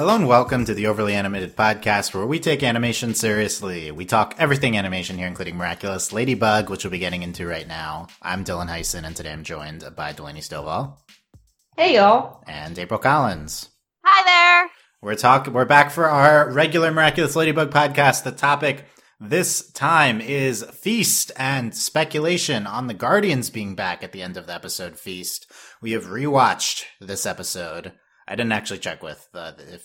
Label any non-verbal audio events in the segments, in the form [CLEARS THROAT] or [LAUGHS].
Hello and welcome to the Overly Animated Podcast, where we take animation seriously. We talk everything animation here, including Miraculous, Ladybug, which we'll be getting into right now. I'm Dylan Heisen, and today I'm joined by Delaney Stovall Hey y'all. and April Collins. Hi there. We're talking. We're back for our regular Miraculous Ladybug podcast. The topic this time is feast and speculation on the Guardians being back at the end of the episode. Feast. We have rewatched this episode. I didn't actually check with uh, if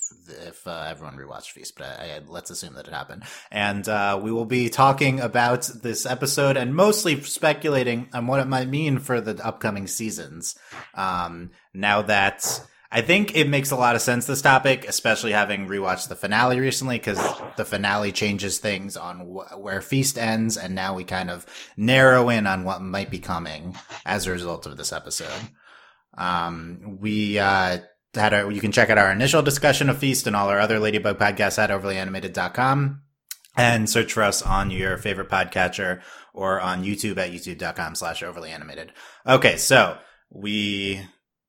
if uh, everyone rewatched Feast, but I, I, let's assume that it happened. And uh, we will be talking about this episode and mostly speculating on what it might mean for the upcoming seasons. Um, now that I think it makes a lot of sense this topic, especially having rewatched the finale recently, because the finale changes things on wh- where Feast ends, and now we kind of narrow in on what might be coming as a result of this episode. Um, we uh, had our, you can check out our initial discussion of Feast and all our other Ladybug podcasts at overlyanimated.com and search for us on your favorite podcatcher or on YouTube at youtube.com slash overlyanimated. Okay, so we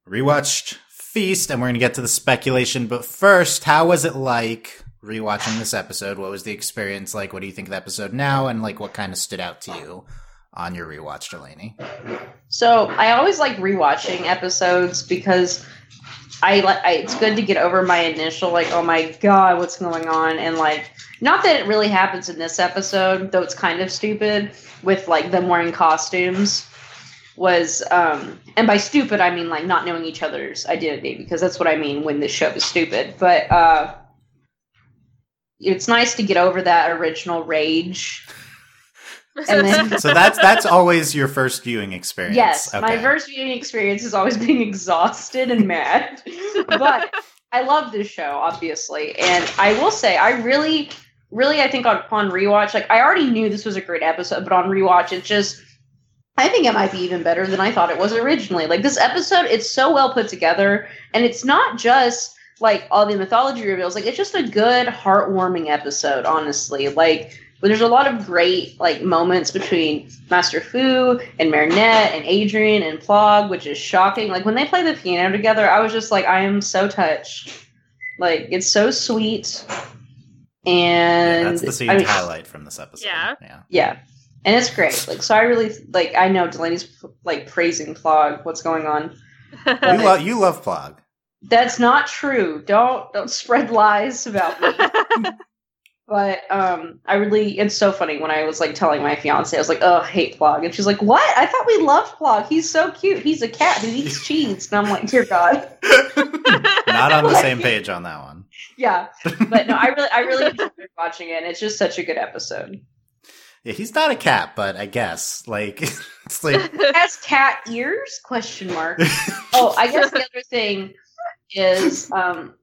rewatched Feast and we're going to get to the speculation, but first, how was it like rewatching this episode? What was the experience like? What do you think of the episode now? And like, what kind of stood out to you on your rewatch, Delaney? So I always like rewatching episodes because I like it's good to get over my initial like oh my god what's going on? And like not that it really happens in this episode though it's kind of stupid with like them wearing costumes was um and by stupid I mean like not knowing each other's identity because that's what I mean when this show is stupid. But uh it's nice to get over that original rage then [LAUGHS] So that's that's always your first viewing experience. Yes, my Okay. first viewing experience is always being exhausted and mad. but I love this show, obviously. And I will say, I really, really, I think on, upon rewatch, like, I already knew this was a great episode, but on rewatch, it just, I think it might be even better than I thought it was originally. Like, this episode, it's so well put together, and it's not just like all the mythology reveals, like, it's just a good, heartwarming episode, honestly. Like, but there's a lot of great like moments between Master Fu and Marinette and Adrien and Plagg, which is shocking. Like when they play the piano together, I was just like, I am so touched. Like it's so sweet. Yeah, And that's the scene I mean, highlight from this episode. Yeah. Yeah. yeah, and it's great. Like so, I really like. I know Delaney's like praising Plagg. What's going on? [LAUGHS] You, lo- you love Plagg. That's not true. Don't don't spread lies about me. [LAUGHS] But um, I really, it's so funny when I was like telling my fiance, I was like, "Oh, I hate Plagg," and she's like, "What? I thought we loved Plagg. He's so cute. He's a cat who eats [LAUGHS] cheese." And I'm like, "Dear God, [LAUGHS] Not on the same page on that one. yeah." But no, I really, I really [LAUGHS] enjoyed watching it. And it's just such a good episode. Yeah, he's not a cat, but I guess like it's like has cat ears? Question mark. Oh, I guess the other thing is, um,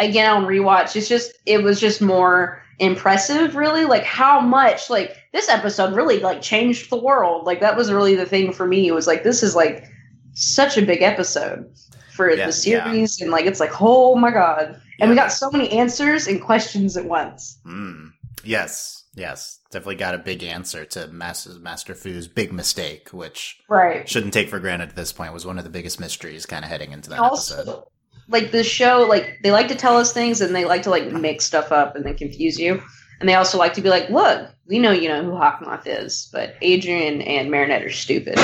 again on rewatch, it's just it was just more impressive, really. Like how much like this episode really like changed the world. Like that was really the thing for me. It was like this is like such a big episode for Yeah, the series, and like it's like oh my god. And we got so many answers and questions at once. Mm, yes, yes, definitely got a big answer to Master Master Fu's big mistake, which Right. shouldn't take for granted at this point was one of the biggest mysteries kind of heading into that also episode. Like the show like they like to tell us things and they like to like make stuff up and then confuse you. And they also like to be like look we know you know who hawkmoth is but adrien and marinette are stupid.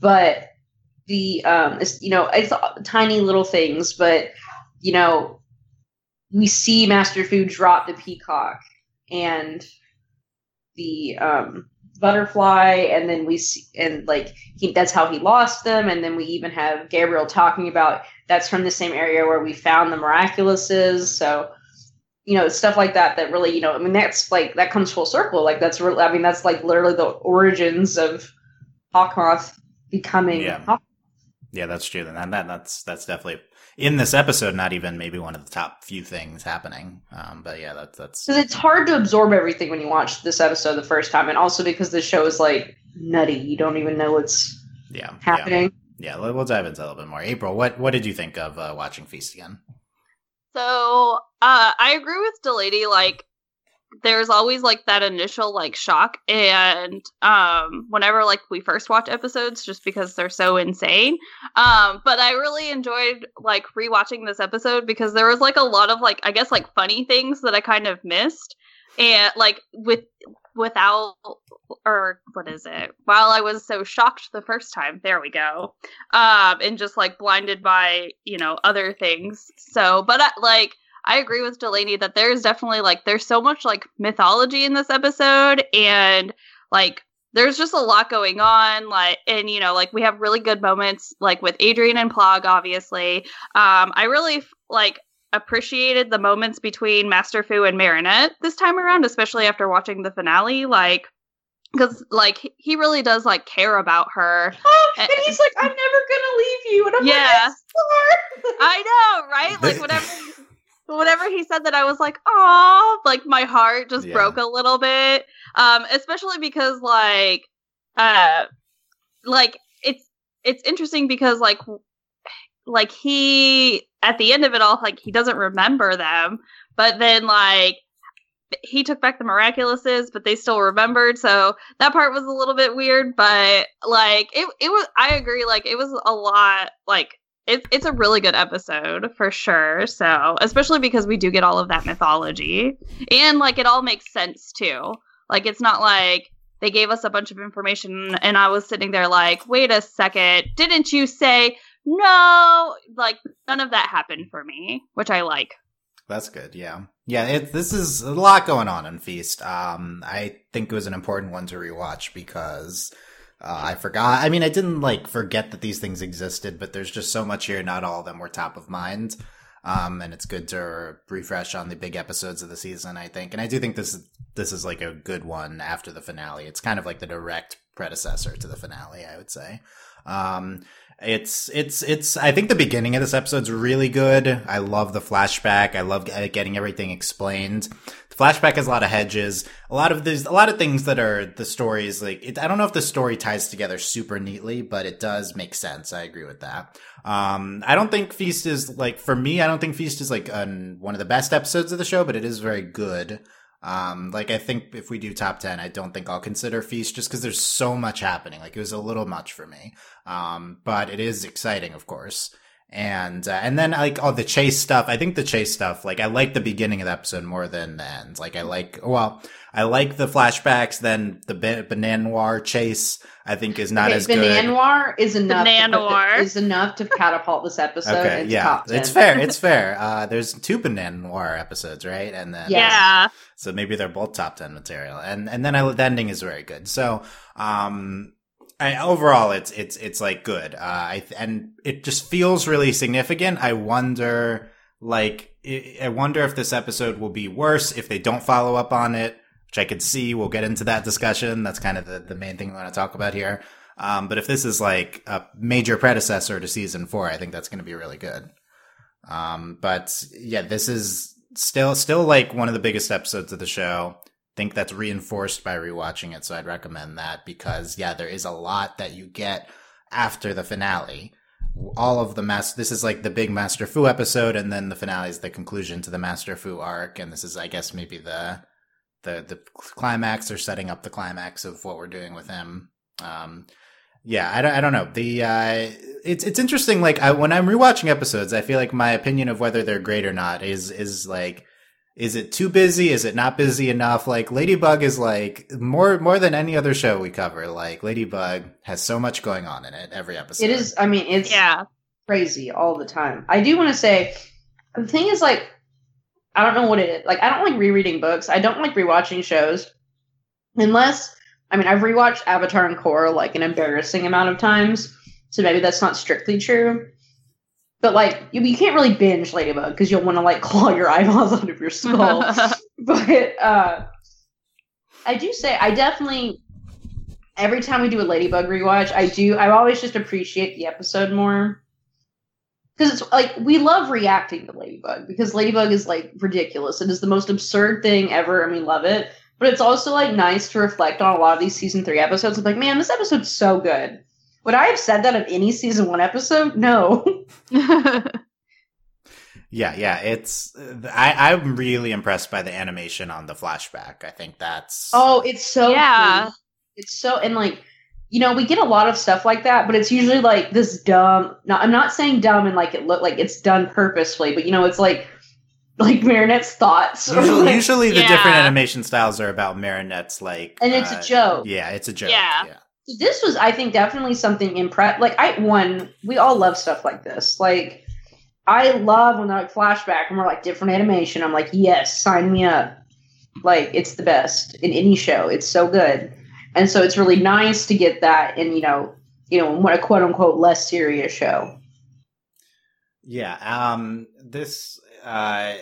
But the um it's you know it's tiny little things but you know we see master Fu drop the peacock and the um butterfly and then we see and like he that's how he lost them and then we even have gabriel talking about that's from the same area where we found the miraculouses so you know stuff like that that really you know i mean that's like that comes full circle like that's really i mean that's like literally the origins of hawkmoth becoming Yeah. Hawk- Yeah, that's true. And that that's that's definitely in this episode. Not even maybe one of the top few things happening. Um, but yeah, that's that's because it's hard to absorb everything when you watch this episode the first time and also because the show is like nutty you don't even know what's yeah yeah happening yeah. We'll we'll dive into a little bit more. April, what what did you think of uh, watching Feast again? so uh, I agree with Delaney. Like there's always like that initial like shock and um whenever like we first watch episodes just because they're so insane. Um but i really enjoyed like rewatching this episode because there was like a lot of like i guess like funny things that i kind of missed. And like with without or what is it? While i was so shocked the first time there we go. Um and just like blinded by you know other things. So but like I agree with Delaney that there's definitely like there's so much like mythology in this episode and like there's just a lot going on like and you know like we have really good moments like with Adrien and Plagg obviously. Um I really like appreciated the moments between Master Fu and Marinette this time around especially after watching the finale like because like he really does like care about her. Oh, [LAUGHS] and, and he's like i'm never gonna leave you and i'm yeah. Like, i know right? Like [LAUGHS] whatever whenever he said that, I was like, oh, like my heart just yeah. broke a little bit. Um, especially because like, uh, like it's it's interesting because like like he at the end of it all like he doesn't remember them but then like he took back the miraculouses but they still remembered so that part was a little bit weird but like it it was i agree like it was a lot like it's it's a really good episode for sure. So especially because we do get all of that mythology and like it all makes sense too. Like it's not like they gave us a bunch of information and I was sitting there like, wait a second, didn't you say no? Like none of that happened for me, which I like. That's good. Yeah. Yeah. It, this is a lot going on in Feast. Um, I think it was an important one to rewatch because uh, I forgot. I mean, I didn't like forget that these things existed, but there's just so much here. Not all of them were top of mind. Um, and it's good to refresh on the big episodes of the season, I think. And I do think this this is like a good one after the finale. It's kind of like the direct predecessor to the finale, I would say. Um, it's it's it's. I think the beginning of this episode's really good. I love the flashback. I love getting everything explained. The flashback has a lot of hedges. A lot of there's a lot of things that are the stories. Like it, I don't know if the story ties together super neatly, but it does make sense. I agree with that. Um, I don't think Feast is like for me. I don't think Feast is like an, one of the best episodes of the show, but it is very good. Um, like I think if we do top 10, I don't think I'll consider Feast just because there's so much happening. Like it was a little much for me. Um, but it is exciting, of course. And, uh, and then like, all the chase stuff. I think the chase stuff, like I like the beginning of the episode more than the end. Like I like, well, I like the flashbacks. Then the Banana Noir chase, I think is not okay, as Banana good. Noir is enough. Banana Noir is enough to catapult this episode. Okay, yeah, it's fair. It's [LAUGHS] fair. Uh, there's two Banana Noir episodes, right? And then yeah, so maybe they're both top ten material. And and then I, the ending is very good. So um, I, overall, it's it's it's like good. Uh, I and it just feels really significant. I wonder, like, I wonder if this episode will be worse if they don't follow up on it, which I could see. We'll get into that discussion. That's kind of the, the main thing we want to talk about here. Um, but if this is like a major predecessor to season four, I think that's going to be really good. Um, but yeah, this is still still like one of the biggest episodes of the show think that's reinforced by rewatching it. So I'd recommend that because yeah, there is a lot that you get after the finale. All of the master, this is like the big Master Fu episode, and then the finale is the conclusion to the Master Fu arc, and this is, I guess, maybe the the the climax or setting up the climax of what we're doing with him. Um, yeah, I don't, I don't know. The uh, it's it's interesting. Like I, when I'm rewatching episodes, I feel like my opinion of whether they're great or not is is like is it too busy? Is it not busy enough? Like Ladybug is like more more than any other show we cover. Like Ladybug has so much going on in it every episode. It is. I mean, it's yeah crazy all the time. I do want to say the thing is like I don't know what it is. Like I don't like rereading books. I don't like rewatching shows unless I mean I've rewatched Avatar and Korra like an embarrassing amount of times. So maybe that's not strictly true. But like you, you can't really binge Ladybug because you'll want to like [LAUGHS] claw your eyeballs out of your skull. [LAUGHS] but uh, I do say I definitely every time we do a Ladybug rewatch, I do I always just appreciate the episode more because it's like we love reacting to Ladybug because Ladybug is like ridiculous. It is the most absurd thing ever, and we love it. But it's also like nice to reflect on a lot of these season three episodes. Of like, man, this episode's so good. Would I have said that of any season one episode? No. yeah, [LAUGHS] Yeah, yeah, it's I I'm really impressed by the animation on the flashback. I think that's Oh, it's so Yeah. cool. It's so and like you know, we get a lot of stuff like that, but it's usually like this dumb. No, I'm not saying dumb and like it look like it's done purposefully, but you know, it's like like Marinette's thoughts. [LAUGHS] usually, like- usually the Yeah. different animation styles are about Marinette's like And it's a uh, joke. Yeah, it's a joke. Yeah. yeah. This was i think definitely something impress like i one we all love stuff like this. Like i love when they're like flashback and we're like different animation. I'm like yes sign me up. Like it's the best in any show. It's so good. And so it's really nice to get that in you know you know what a quote unquote less serious show. Yeah, um, this, uh,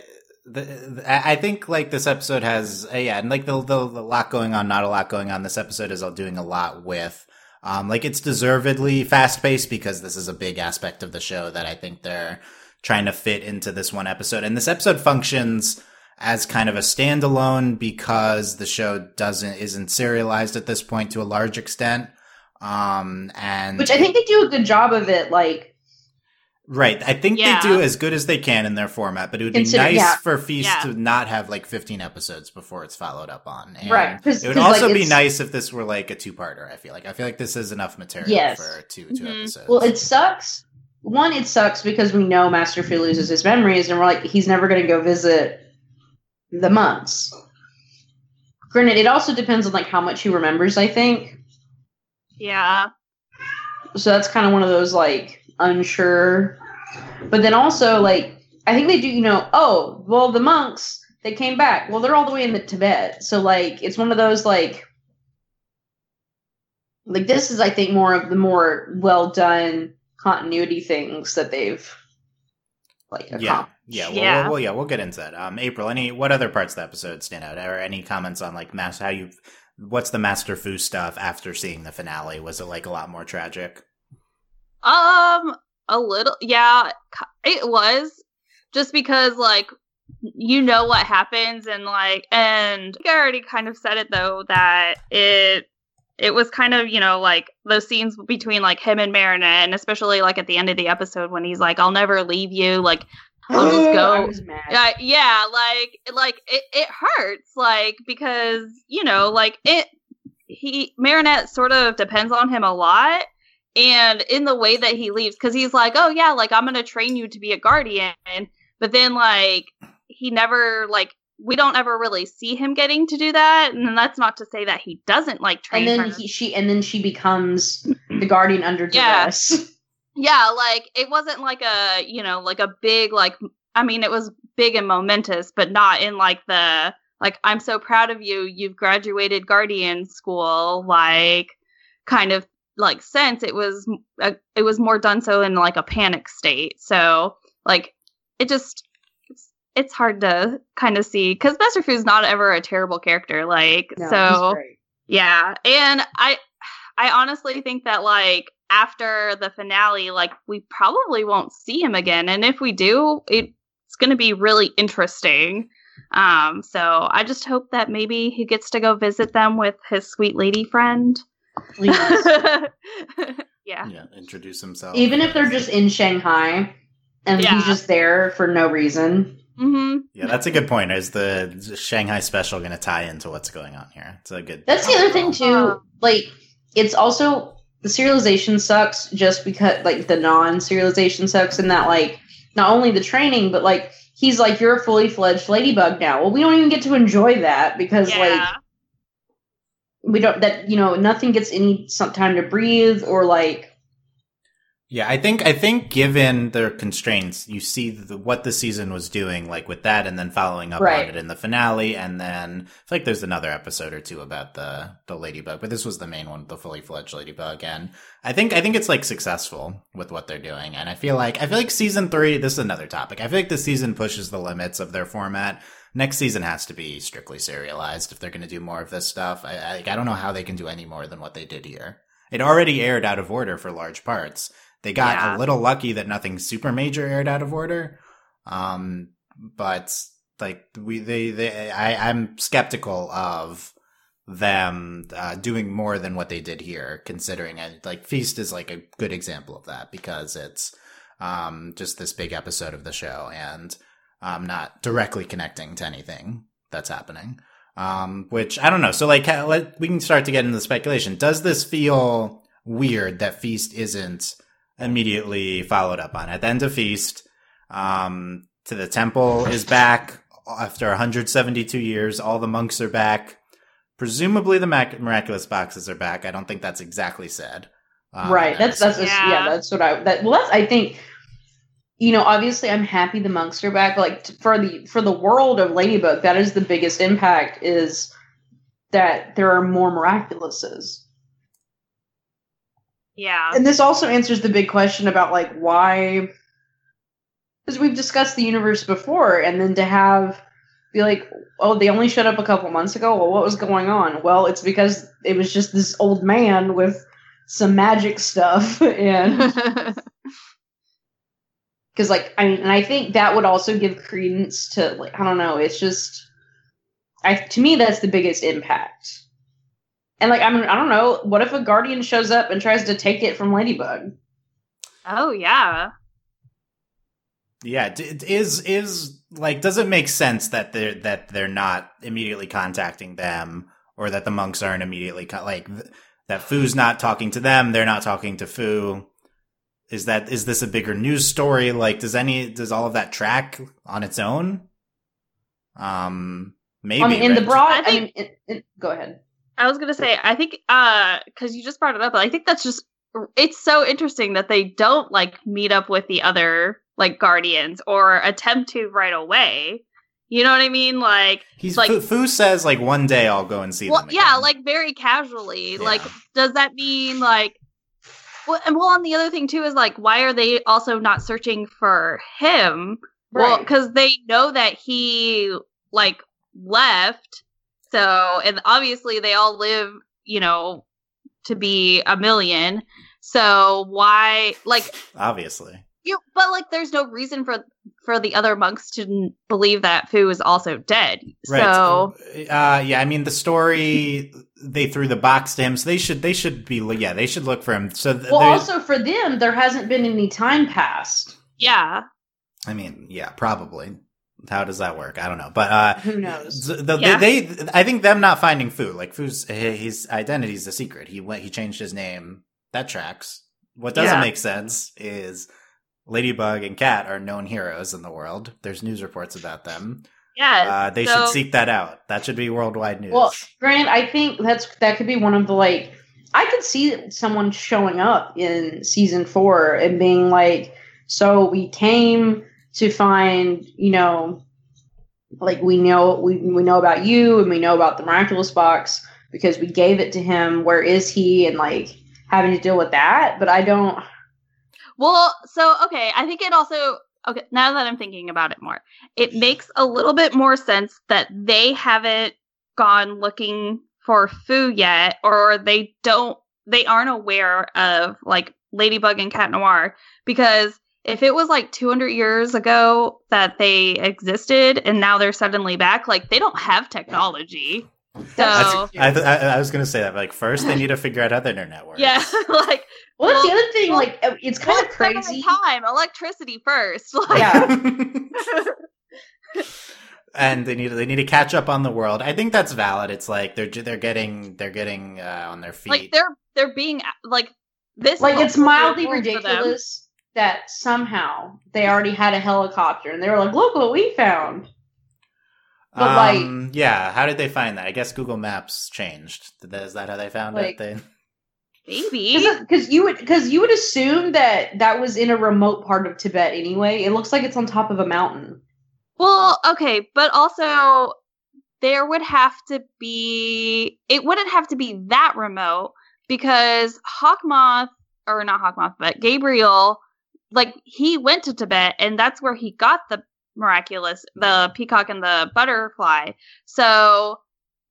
the, I think like this episode has, uh, yeah, and like the, the, the lot going on, not a lot going on. This episode is doing a lot with, um, like it's deservedly fast paced because this is a big aspect of the show that I think they're trying to fit into this one episode. And this episode functions as kind of a standalone because the show doesn't, isn't serialized at this point to a large extent. Um, and which i think they do a good job of it like Right. I think Yeah. they do as good as they can in their format, but it would be Consider- nice yeah. for Feast Yeah. to not have like 15 episodes before it's followed up on. And Right, 'cause- It would also like, be nice if this were like a two parter, I feel like. I feel like this is enough material Yes. for two, 2 Mhm. episodes. Well, it sucks. One, it sucks because we know Master Fu loses his memories, and we're like, he's never going to go visit the monks. Granted, it also depends on like how much he remembers. I think Yeah. so. That's kind of one of those like unsure. But then also like I think they do. You know, oh well, the monks they came back. Well, they're all the way in the Tibet, so like it's one of those like like this is I think more of the more well done continuity things that they've like yeah. accomplished. Yeah. Well, Yeah. Well, well, yeah, we'll get into that. Um, April, any, what other parts of the episode stand out? Or any comments on like mass, how you, what's the Master Fu stuff after seeing the finale? Was it like a lot more tragic? Um, a little, yeah, it was just because like you know what happens and like and I I already kind of said it though that it it was kind of you know like those scenes between like him and Marinette and especially like at the end of the episode when he's like I'll never leave you like I'll just go. I was mad. yeah, yeah, like like it, it hurts, like because you know, like it he Marinette sort of depends on him a lot. And in the way that he leaves, because he's like, Oh yeah, like I'm gonna train you to be a guardian, but then like he never like we don't ever really see him getting to do that. And that's not to say that he doesn't like train and then her. he, she and then she becomes mm-hmm. the guardian under Yeah. yeah like it wasn't like a you know like a big like i mean it was big and momentous but not in like the like i'm so proud of you you've graduated guardian school like kind of like sense it was a, it was more done so in like a panic state so like it just it's, it's hard to kind of see because master Fu's not ever a terrible character like No, so yeah, and I I honestly think that like after the finale, like we probably won't see him again, and if we do, it, it's going to be really interesting. Um, so I just hope that maybe he gets to go visit them with his sweet lady friend. Please. [LAUGHS] yeah, Yeah. Introduce himself. Even if they're just in Shanghai and Yeah. he's just there for no reason. hmm Yeah, that's a good point. Is the Shanghai special going to tie into what's going on here? It's a good. That's the other thing too. Uh. Like it's also the serialization sucks just because like the non-serialization sucks in that like not only the training but like he's like you're a fully fledged ladybug now. Well, we don't even get to enjoy that because like yeah, we don't that you know nothing gets any some time to breathe or like Yeah, I think I think given their constraints, you see the, what the season was doing, like with that, and then following up Right. on it in the finale, and then I like there's another episode or two about the the ladybug, but this was the main one, the fully fledged ladybug, and I think I think it's like successful with what they're doing, and I feel like I feel like season three. This is another topic. I feel like the season pushes the limits of their format. Next season has to be strictly serialized if they're going to do more of this stuff. I, I I don't know how they can do any more than what they did here. It already aired out of order for large parts. They got Yeah. a little lucky that nothing super major aired out of order. Um, but like we, they, they, I, I'm skeptical of them uh, doing more than what they did here, considering it. Like Feast is like a good example of that because it's um, just this big episode of the show, and um, not directly connecting to anything that's happening. Um, which I don't know. So like, let, we can start to get into the speculation. Does this feel weird that Feast isn't immediately followed up on? At the end of Feast, um, to the temple is back after 172 years. All the monks are back. Presumably the mac- miraculous boxes are back. I don't think that's exactly said. Um, right. That's that's just, yeah. yeah. That's what I that well that's I think you know obviously I'm happy the monks are back. Like for the for the world of Ladybug, that is the biggest impact is that there are more miraculouses. Yeah. And this also answers the big question about like why because we've discussed the universe before, and then to have be like, oh, they only showed up a couple months ago. Well, what was going on? Well, it's because it was just this old man with some magic stuff, [LAUGHS] and [LAUGHS] because like I mean, and I think that would also give credence to like I don't know. It's just, I to me that's the biggest impact. And like I mean, I don't know. What if a guardian shows up and tries to take it from Ladybug? Oh yeah. Yeah, is is like does it make sense that they're that they're not immediately contacting them or that the monks aren't immediately con- like that Fu's not talking to them, they're not talking to Fu. Is that is this a bigger news story? Like does any does all of that track on its own? Um maybe I mean in right? the broad I, think, I mean it, it, go ahead. I was going to say I think uh cuz you just brought it up, I think that's just it's so interesting that they don't like meet up with the other like guardians or attempt to right away. You know what I mean? Like he's like Fu, says like one day I'll go and see well, them. Again. Yeah, like very casually. Yeah. Like does that mean like well, and well, and the other thing too is like, why are they also not searching for him? Right. Well, because they know that he like left. So, and obviously they all live, you know, to be a million. So why, like, obviously, you, but like, there's no reason for for the other monks to believe that Fu is also dead. Right. So, uh, yeah, I mean, the story they threw the box to him, so they should they should be yeah they should look for him. So, well, also for them, there hasn't been any time passed. Yeah. I mean, yeah, probably. How does that work? I don't know, but uh, who knows? The, the, yeah. they, they, I think them not finding Fu, like Fu's his identity is a secret. He went, he changed his name. That tracks. What doesn't yeah. make sense is Ladybug and Cat are known heroes in the world. There's news reports about them. Yeah, uh, they so, should seek that out. That should be worldwide news. Well, Grant, I think that's that could be one of the like. I could see someone showing up in season four and being like, "So we came to find, you know, like we know we we know about you and we know about the miraculous box because we gave it to him. Where is he?" And like having to deal with that. But I don't. Well, so okay, I think it also okay, now that I'm thinking about it more, it makes a little bit more sense that they haven't gone looking for Fu yet or they don't they aren't aware of like Ladybug and Cat Noir because if it was like 200 years ago that they existed and now they're suddenly back, like they don't have technology. So I, I, I, was going to say that. Like, first they need to figure out how their internet works. Yeah, [LAUGHS] like well, that's well, the other thing. Well, like, uh, it's kind of crazy. Time, electricity first. [LAUGHS] Like. Yeah. [LAUGHS] and they need they need to catch up on the world. I think that's valid. It's like they're they're getting they're getting uh, on their feet. Like they're they're being like this. Like it's mildly ridiculous that somehow they already had a helicopter and they were like, "Look what we found." But um, like, yeah, how did they find that? I guess Google Maps changed. Is that how they found like, it? They Maybe [LAUGHS] because you would because you would assume that that was in a remote part of Tibet anyway. It looks like it's on top of a mountain. Well, okay, but also there would have to be it wouldn't have to be that remote because Hawkmoth or not Hawkmoth, but Gabriel, like he went to Tibet and that's where he got the miraculous the peacock and the butterfly. So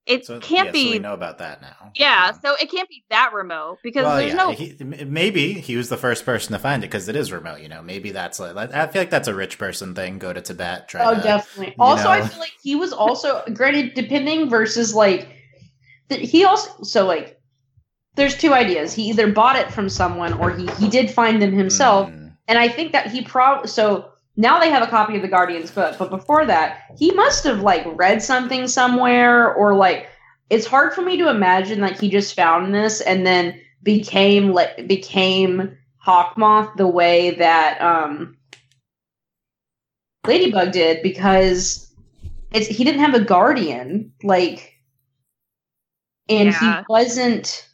it so, can't yeah, be. So we know about that now. Yeah, um, so it can't be that remote because well, there's yeah, no. He, maybe he was the first person to find it because it is remote. You know, maybe that's like I feel like that's a rich person thing. Go to Tibet. Try. Oh, to, definitely. Also, know. I feel like he was also granted depending versus like he also so like there's two ideas. He either bought it from someone or he he did find them himself. Mm. and I think that he probably so now they have a copy of the Guardians book, but before that, he must have like read something somewhere or like it's hard for me to imagine like he just found this and then became like became Hawkmoth the way that um Ladybug did because it's he didn't have a guardian like and Yeah. he wasn't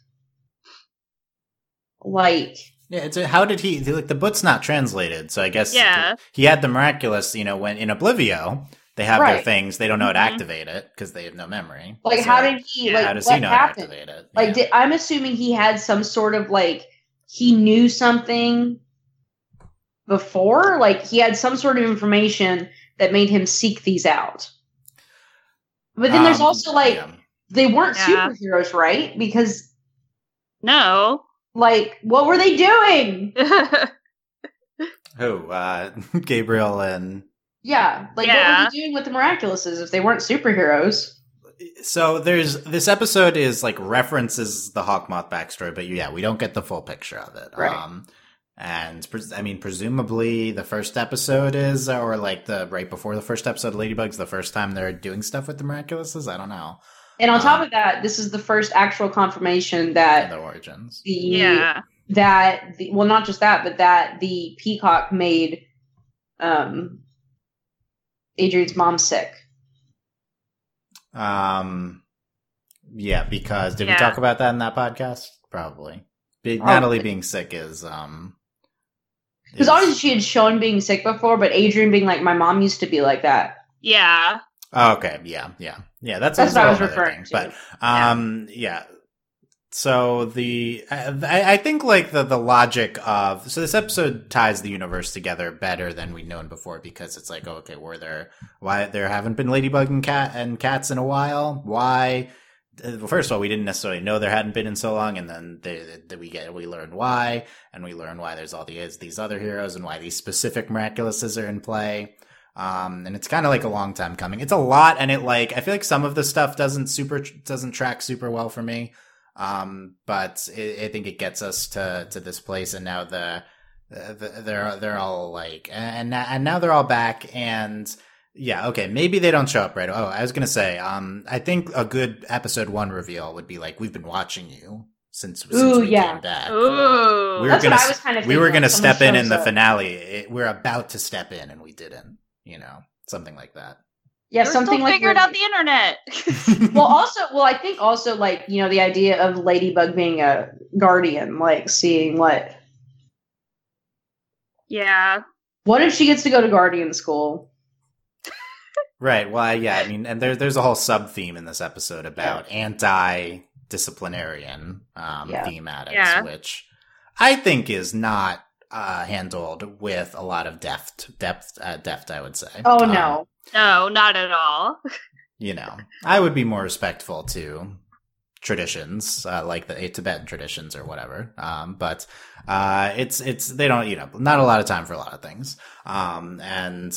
like Yeah, it's a, how did he like the book's not translated, so I guess Yeah. he had the miraculous. You know, when in Oblivio they have their things, they don't know how to Mhm. activate it because they have no memory. like So how did he like how does what he know how to activate it? like Yeah. did, i'm assuming he had some sort of like he knew something before like he had some sort of information that made him seek these out but then there's Um, also like yeah. they weren't Yeah. superheroes right because No. Like what were they doing [LAUGHS] who uh, [LAUGHS] Gabriel and yeah like what were they doing with the miraculouses if they weren't superheroes so there's this episode is like references the Hawkmoth backstory, but yeah, we don't get the full picture of it. Right. Um, and pres- I mean, presumably the first episode is, or like the right before the first episode, of Ladybug's the first time they're doing stuff with the miraculouses. I don't know and on top Um, of that this is the first actual confirmation that the origins. the yeah. that the, well not just that but that the peacock made um adrien's mom sick Um, yeah, because did we talk about that in that podcast? Probably. Be- Probably. Natalie being sick is um. because is- obviously she had shown being sick before but adrien being like my mom used to be like that Yeah. Oh, okay, yeah, yeah, yeah. That's that's what I was referring thing. to But um, yeah. So the I, I think like the the logic of so this episode ties the universe together better than we'd known before because it's like okay were there why there haven't been ladybug and cat and cats in a while why uh, well, first of all we didn't necessarily know there hadn't been in so long and then they, they, we get we learn why and we learn why there's all these these other heroes and why these specific miraculouses are in play um and it's kind of like a long time coming it's a lot and it like i feel like some of the stuff doesn't super doesn't track super well for me um but it, i think it gets us to to this place and now the, the they're they're all like and and now they're all back and yeah okay maybe they don't show up right oh i was gonna say um i think a good episode one reveal would be like we've been watching you since, since we yeah. came back Ooh. We were that's gonna what i s- was kind of we were going to step in in the up. finale. It, we're about to step in and we didn't, you know, something like that. yeah We're something still like figuring we're- out the internet. [LAUGHS] [LAUGHS] well also well i think also like you know the idea of ladybug being a guardian like seeing what yeah. what if she gets to go to guardian school right. Well, yeah. I mean, and there, there's a whole sub theme in this episode about anti disciplinarian um, Yeah. thematics, Yeah. which I think is not uh, handled with a lot of depth, depth, uh, depth. I would say. oh Um, no No, not at all. [LAUGHS] you know, I would be more respectful to traditions, uh, like the Tibetan traditions or whatever. Um, but, uh, it's, it's, they don't, you know, not a lot of time for a lot of things. Um, and,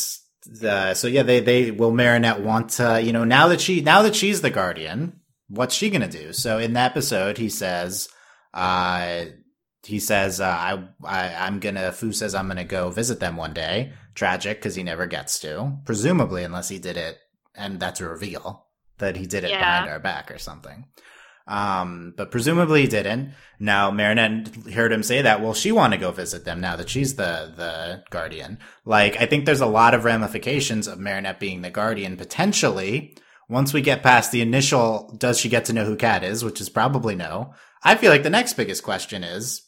the, so yeah, they, they, will Marinette want to, you know, now that she, now that she's the guardian, what's she gonna do? So in the episode, he says, uh, he says, uh, I, I, I'm gonna, Fu says I'm gonna go visit them one day. Tragic, because he never gets to. Presumably, unless he did it and that's a reveal that he did it Yeah. behind our back or something. Um, but presumably he didn't. Now Marinette heard him say that. Well, she want to go visit them now that she's the the guardian. Like I think there's a lot of ramifications of Marinette being the guardian potentially. Once we get past the initial, does she get to know who Cat is, which is probably no. I feel like the next biggest question is,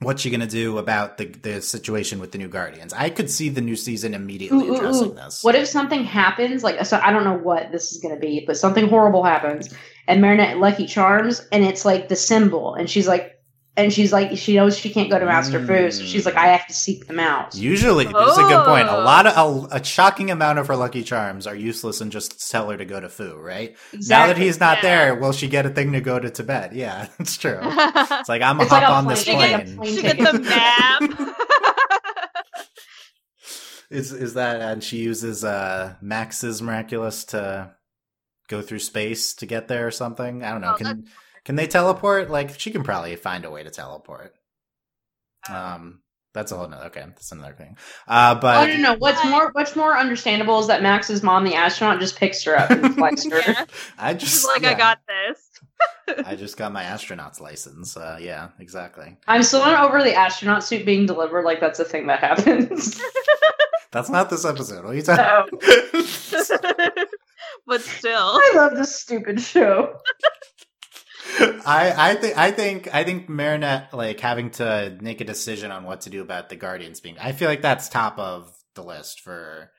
what's she gonna do about the the situation with the new guardians? I could see the new season immediately Ooh, ooh, addressing ooh. this. What if something happens? Like, so I don't know what this is going to be, but something horrible happens, and Marinette Lucky Charms, and it's like the symbol, and she's like, and she's like, she knows she can't go to Master Fu, so she's like, I have to seek them out. Usually, this is a good point. A Oh. lot of a, a shocking amount of her lucky charms are useless and just tell her to go to Fu, right? Now that he's not Yeah. there, will she get a thing to go to Tibet? Yeah, [LAUGHS] it's true. [LAUGHS] It's like I'm gonna It's like hop a on this plane- like plane. plane she ticket. gets a map. [LAUGHS] Is is that and she uses uh Max's miraculous to go through space to get there or something? I don't know. Oh, Can can they teleport? Like she can probably find a way to teleport. Um that's a whole nother. Okay, that's another thing. Uh, Oh but no, no. What's more, much more understandable is that Max's mom, the astronaut, just picks her up and [LAUGHS] flies her. Yeah. [LAUGHS] I She's just like, I got this. [LAUGHS] I just got my astronaut's license. Uh, yeah, exactly. I'm still not over the astronaut suit being delivered. Like that's a thing that happens. That's not this episode. What are you talking? Oh. but still. I love this stupid show. I I think I think I think Marinette like having to make a decision on what to do about the Guardians being. I feel like that's top of the list for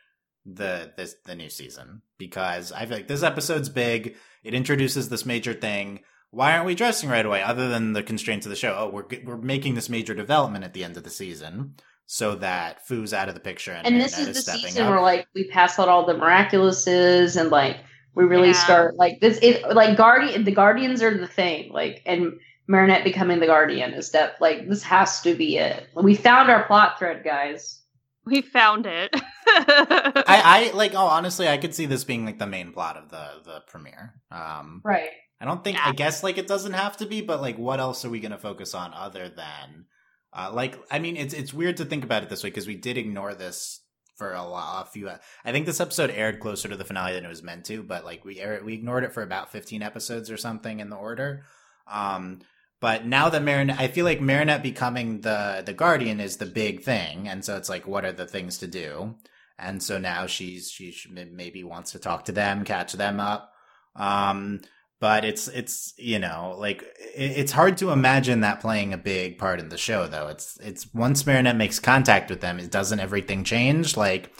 the this the new season because I feel like this episode's big. It introduces this major thing. Why aren't we dressing right away? Other than the constraints of the show, oh, we're we're making this major development at the end of the season so that Fu's out of the picture and, And this Marinette is the stepping season up. where like we pass out all the miraculouses and like we really Yeah. start like this. It like guardian. The guardians are the thing. Like and Marinette becoming the guardian is that like this has to be it. We found our plot thread, guys. We found it. I, [LAUGHS] I like oh honestly I could see this being like the main plot of the the premiere. Um Right. I don't think Yeah. I guess like it doesn't have to be, but like what else are we going to focus on other than uh like I mean it's it's weird to think about it this way because we did ignore this for a lot a few I think this episode aired closer to the finale than it was meant to, but like we we ignored it for about 15 episodes or something in the order. Um but now that Marinette, I feel like Marinette becoming the the guardian is the big thing, and so it's like, what are the things to do? And so now she's she maybe wants to talk to them, catch them up. Um, but it's it's you know like it's hard to imagine that playing a big part in the show though. It's it's once Marinette makes contact with them, it doesn't everything change like.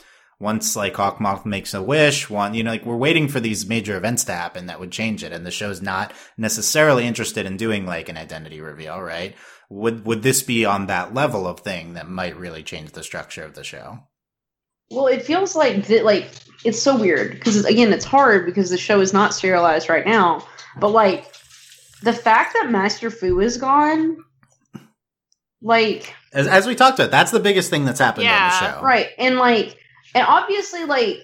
Once like Hawkmoth makes a wish, one you know like we're waiting for these major events to happen that would change it, and the show's not necessarily interested in doing like an identity reveal, right? Would would this be on that level of thing that might really change the structure of the show? Well, it feels like that. Like it's so weird because again, it's hard because the show is not serialized right now. But like the fact that Master Fu is gone, like As, as we talked about, that's the biggest thing that's happened Yeah, on the show. right, and like, and obviously, like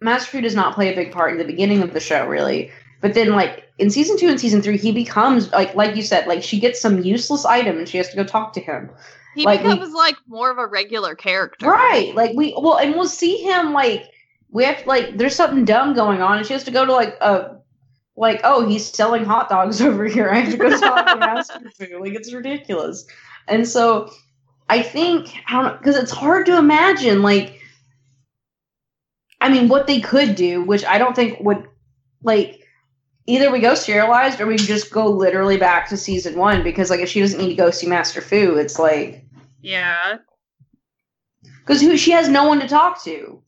Master Fu does not play a big part in the beginning of the show, really. But then, like in season two and season three, he becomes like, like you said, like she gets some useless item and she has to go talk to him. he like, we- becomes like more of a regular character. Right. Like we well and we'll see him like we have like there's something dumb going on and she has to go to like a like, oh, he's selling hot dogs [LAUGHS] over here. I have to go talk to Master Fu. Like it's ridiculous. And so I think I don't know because it's hard to imagine like I mean what they could do, which I don't think would like either we go serialized or we just go literally back to season one because like if she doesn't need to go see Master Fu, it's like Yeah. because who she has no one to talk to.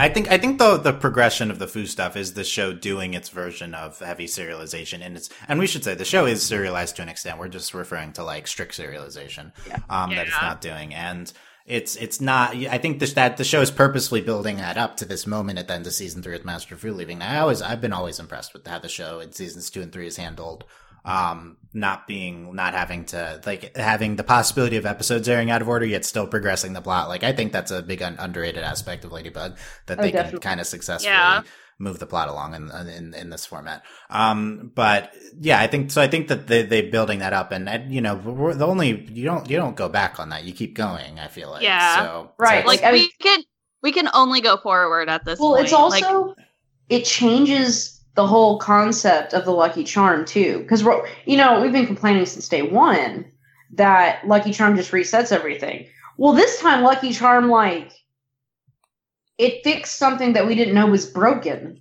I think I think the the progression of the Fu stuff is the show doing its version of heavy serialization, and it's and we should say the show is serialized to an extent. We're just referring to like strict serialization Yeah. um, that it's not doing, and it's it's not. I think this that the show is purposefully building that up to this moment at the end of season three with Master Fu leaving. Now, I always I've been always impressed with how the show in seasons two and three is handled. Um, not being, not having to, like, having the possibility of episodes airing out of order, yet still progressing the plot. Like, I think that's a big un- underrated aspect of Ladybug that Oh, they can kind of successfully Yeah. move the plot along in, in in this format. Um, but yeah, I think so. I think that they they building that up, and, and you know, we're the only you don't you don't go back on that. You keep going. I feel like Yeah. so Right, so Like, Like, I we mean- can we can only go forward at this Well, point. it's Like, also it changes the whole concept of the Lucky Charm too, because you know we've been complaining since day one that Lucky Charm just resets everything. Well, this time Lucky Charm like it fixed something that we didn't know was broken.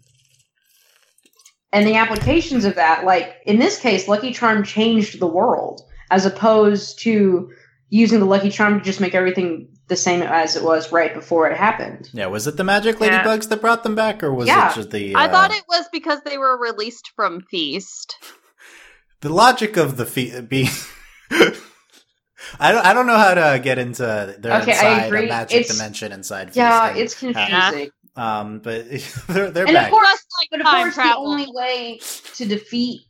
And the applications of that, like in this case, Lucky Charm changed the world as opposed to using the Lucky Charm to just make everything the same as it was right before it happened. yeah. Was it the magic Yeah. ladybugs that brought them back, or was Yeah. it just the? I uh, thought it was because they were released from Feast. [LAUGHS] the logic of the fe- being. [LAUGHS] I don't. I don't know how to get into. They're Okay, inside agree. a magic It's- dimension inside. Yeah, Feast and- it's confusing. Um, but [LAUGHS] they're they're And back. of course, like but of course, travel. the only way to defeat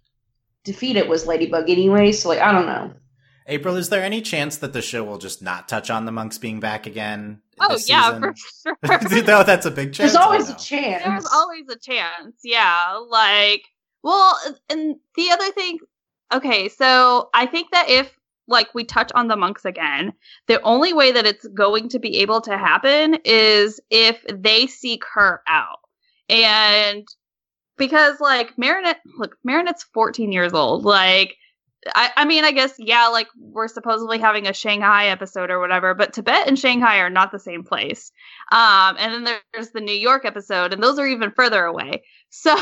defeat it was Ladybug anyway. So like, I don't know. April, is there any chance that the show will just not touch on the monks being back again? oh this yeah, season? for [LAUGHS] sure. no, that's a big chance. There's always know. a chance. There's always a chance. Yeah. Like, well, and the other thing, okay, so I think that if like we touch on the monks again, the only way that it's going to be able to happen is if they seek her out. And because like Marinette, look, Marinette's 14 years old. Like, I, I mean, I guess, yeah, like we're supposedly having a Shanghai episode or whatever, but Tibet and Shanghai are not the same place. Um, and then there's the New York episode, and those are even further away. [LAUGHS] So,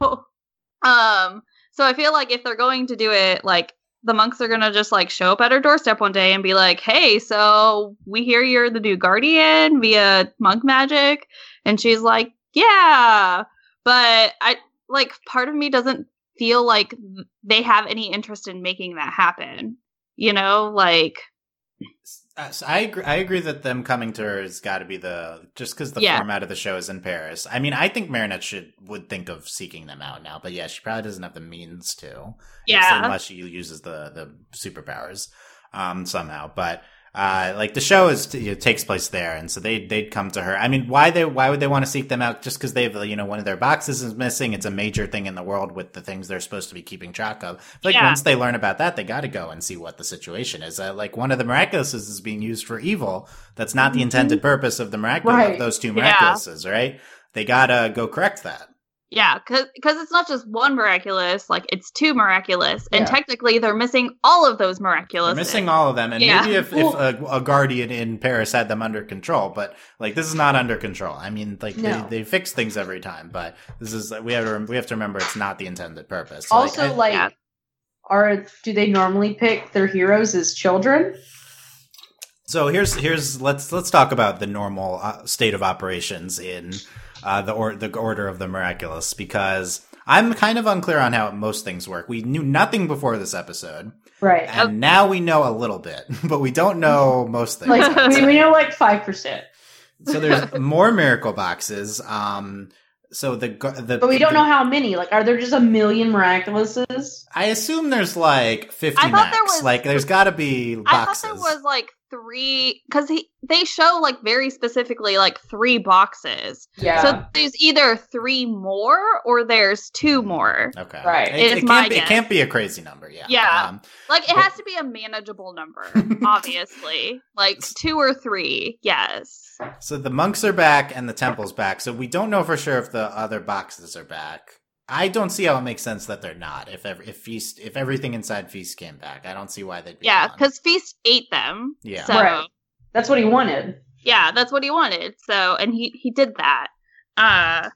um, so I feel like if they're going to do it, like the monks are gonna just like show up at her doorstep one day and be like, "Hey, so we hear you're the new guardian via monk magic," and she's like, "Yeah," but I like part of me doesn't feel like they have any interest in making that happen. You know, like uh, so I agree, I agree that them coming to her has got to be the just because the Yeah. format of the show is in Paris. I mean, I think Marinette should would think of seeking them out now, but yeah, she probably doesn't have the means to. yeah, unless she uses the the superpowers um somehow. But uh, like the show is you know, takes place there, and so they they'd come to her. I mean, why they why would they want to seek them out? Just because they've you know one of their boxes is missing. It's a major thing in the world with the things they're supposed to be keeping track of. Like Yeah. once they learn about that, they got to go and see what the situation is. Uh, like one of the miraculouses is being used for evil. That's not the intended purpose of the miraculous Right. of those two Mm-hmm. Yeah. right? They gotta go correct that. Yeah, because it's not just one miraculous, like it's two miraculous, and Yeah. technically they're missing all of those miraculous. They're missing all of them, and Yeah. maybe if, Well- if a, a guardian in Paris had them under control, but like this is not under control. I mean, like No. they, they fix things every time, but this is we have to we have to remember it's not the intended purpose. So, Also, I- like, Yeah. are do they normally pick their heroes as children? so here's here's let's let's talk about the normal uh, state of operations in uh, the or the order of the miraculous because. I'm kind of unclear on how most things work. We knew nothing before this episode, Right. and now we know a little bit, [LAUGHS] but we don't know most things. Like we, we know like five percent, So there's more miracle boxes. Um, so the the but we don't know how many. Like, are there just a million miraculouses? I assume there's like 50 I thought max. there was- like there's got to be I boxes. thought there was like three because he they show like very specifically like three boxes. Yeah. So there's either three more or there's two more. okay, Right. It, Is it my can't be, it can't be a crazy number. Yeah. Yeah. Um, Like it But- has to be a manageable number, [LAUGHS] obviously. Like two or three, yes. so the monks are back and the temple's back. So we don't know for sure if the other boxes are back. I don't see how it makes sense that they're not. If ever, if feast if everything inside feast came back, I don't see why they'd be. Yeah, because Feast ate them. Yeah. So Right. That's what he wanted. yeah, that's what he wanted. So and he he did that. Uh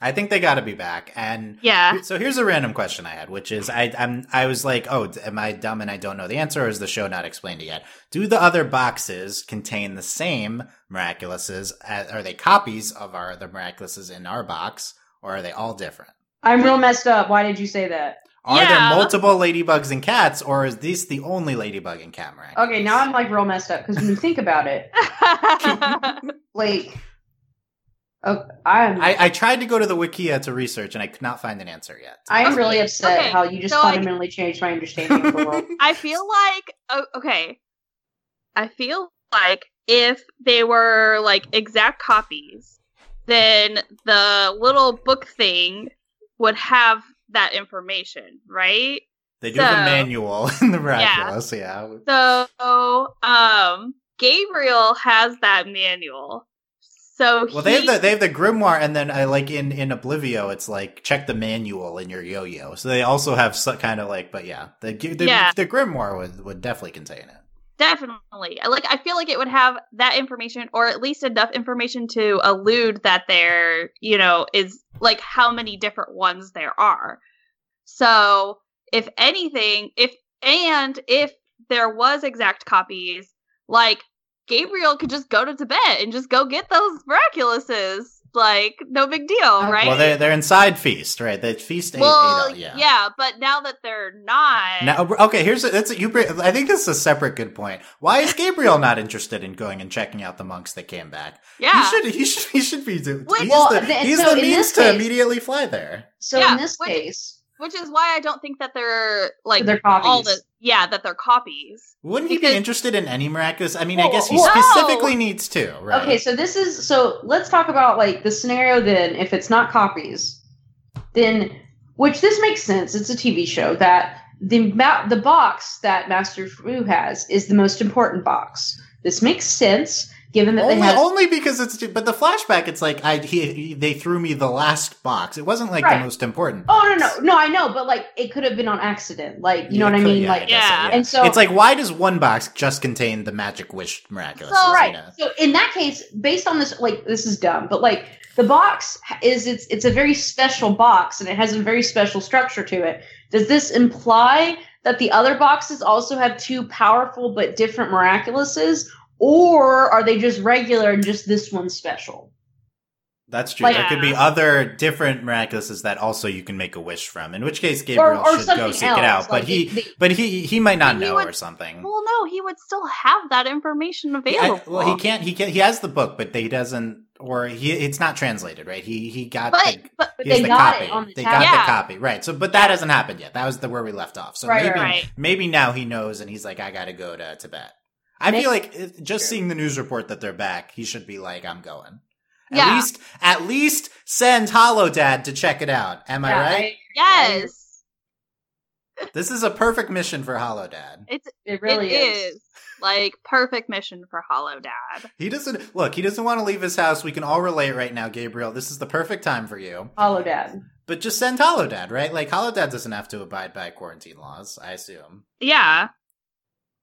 I think they got to be back. And yeah. So here's a random question I had, which is I I'm I was like, oh, am I dumb and I don't know the answer, or is the show not explained it yet? Do the other boxes contain the same miraculouses? As, are they copies of our the miraculouses in our box, or are they all different? I'm real messed up. Why did you say that? Are Yeah. there multiple ladybugs and cats, or is this the only ladybug and cat miraculous? Okay, now I'm like real messed up because when you think about it, [LAUGHS] like, oh, I'm I, I tried to go to the Wikia to research, and I could not find an answer yet. I am Okay, really upset okay, how you just so, like- fundamentally changed my understanding of the world. [LAUGHS] I feel like oh, okay. I feel like if they were like exact copies, then the little book thing would have that information, right? They do have a manual [LAUGHS] in the miraculous, yeah. So, um, Gabriel has that manual. So Well, they have the they have the grimoire, and then I like in in Oblivio, it's like check the manual in your yo-yo. So they also have some kind of like, but yeah, the the, Yeah. the grimoire would would definitely contain it. Definitely. Like I feel like it would have that information or at least enough information to allude that there, you know, is like how many different ones there are. So, if anything, if and if there was exact copies, like Gabriel could just go to Tibet and just go get those miraculouses. Like no big deal, Okay. right? Well, they're they're inside feast, right? The feast ate, well, ate out, yeah. but now that they're not, Now, uh, okay, here's a, that's a, you. bring- I think this is a separate good point. Why is Gabriel not interested in going and checking out the monks that came back? yeah, he should. He should. He should be. do- Wait, he's well, the, th- he's so the means to case- immediately fly there. So Yeah, in this which- case, which is why I don't think that they're like they're copies. all the yeah that they're copies. Wouldn't he be interested in any miraculous? I mean, I guess he well- specifically needs to, right? Okay, so this is so let's talk about like the scenario then if it's not copies, then which this makes sense. It's a TV show that the ma- the box that Master Fu has is the most important box. This makes sense given that only, they have only because it's but the flashback it's like I he, he- they threw me the last box. It wasn't like Right. the most important. Oh no no no! I know, but like it could have been on accident. Like you know Yeah, what I mean? yeah, like guess Yeah. and so it's like why does one box just contain the magic wish miraculous? So- right. So in that case, based on this, like this is dumb, but like the box is it's it's a very special box and it has a very special structure to it. Does this imply that the other boxes also have two powerful but different miraculouses, or are they just regular and just this one's special? That's true. Like- there could be other different miraculouses that also you can make a wish from. In which case, Gabriel or, or should something go seek else. it out. But he, they- they- but he, he might not know would- or something. Well, no, he would still have that information I- available. well, he can't. He can. He has the book, but he doesn't. Or he, it's not translated, right? He he got But the. but but he they the got copy. it on the they tab. got Yeah. the copy, right? So, but that hasn't happened yet. That was the where we left off. So Right, maybe right. maybe now he knows, and he's like, I got to go to Tibet. I Maybe- feel like uh, just seeing the news report that they're back, he should be like, I'm going. At Yeah. least, at least send Hollow Dad to check it out. Am I Yeah, right? yes, This is a perfect mission for Hollow Dad. it's it really it is. is like perfect mission for Hollow Dad. He doesn't look. He doesn't want to leave his house. We can all relate right now, Gabriel. This is the perfect time for you. Hollow Dad. But just send Hollow Dad, right? Like Hollow Dad doesn't have to abide by quarantine laws. I assume. Yeah, But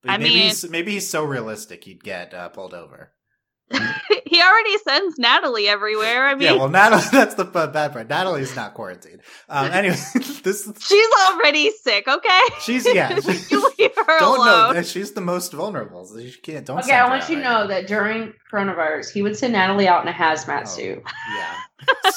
I maybe mean- he's, maybe he's so realistic he'd get uh, pulled over. [LAUGHS] he already sends Nathalie everywhere. I [LAUGHS] mean, yeah, well, Nathalie. [LAUGHS] That's the bad part. Nathalie's not quarantined. Um, anyway, this she's already sick. Okay, she's yeah. you leave her don't alone. know. She's the most vulnerable. So she can't. Don't. Okay, send I want out you to right know now. that during coronavirus, he would send Nathalie out in a hazmat Oh. suit. Yeah.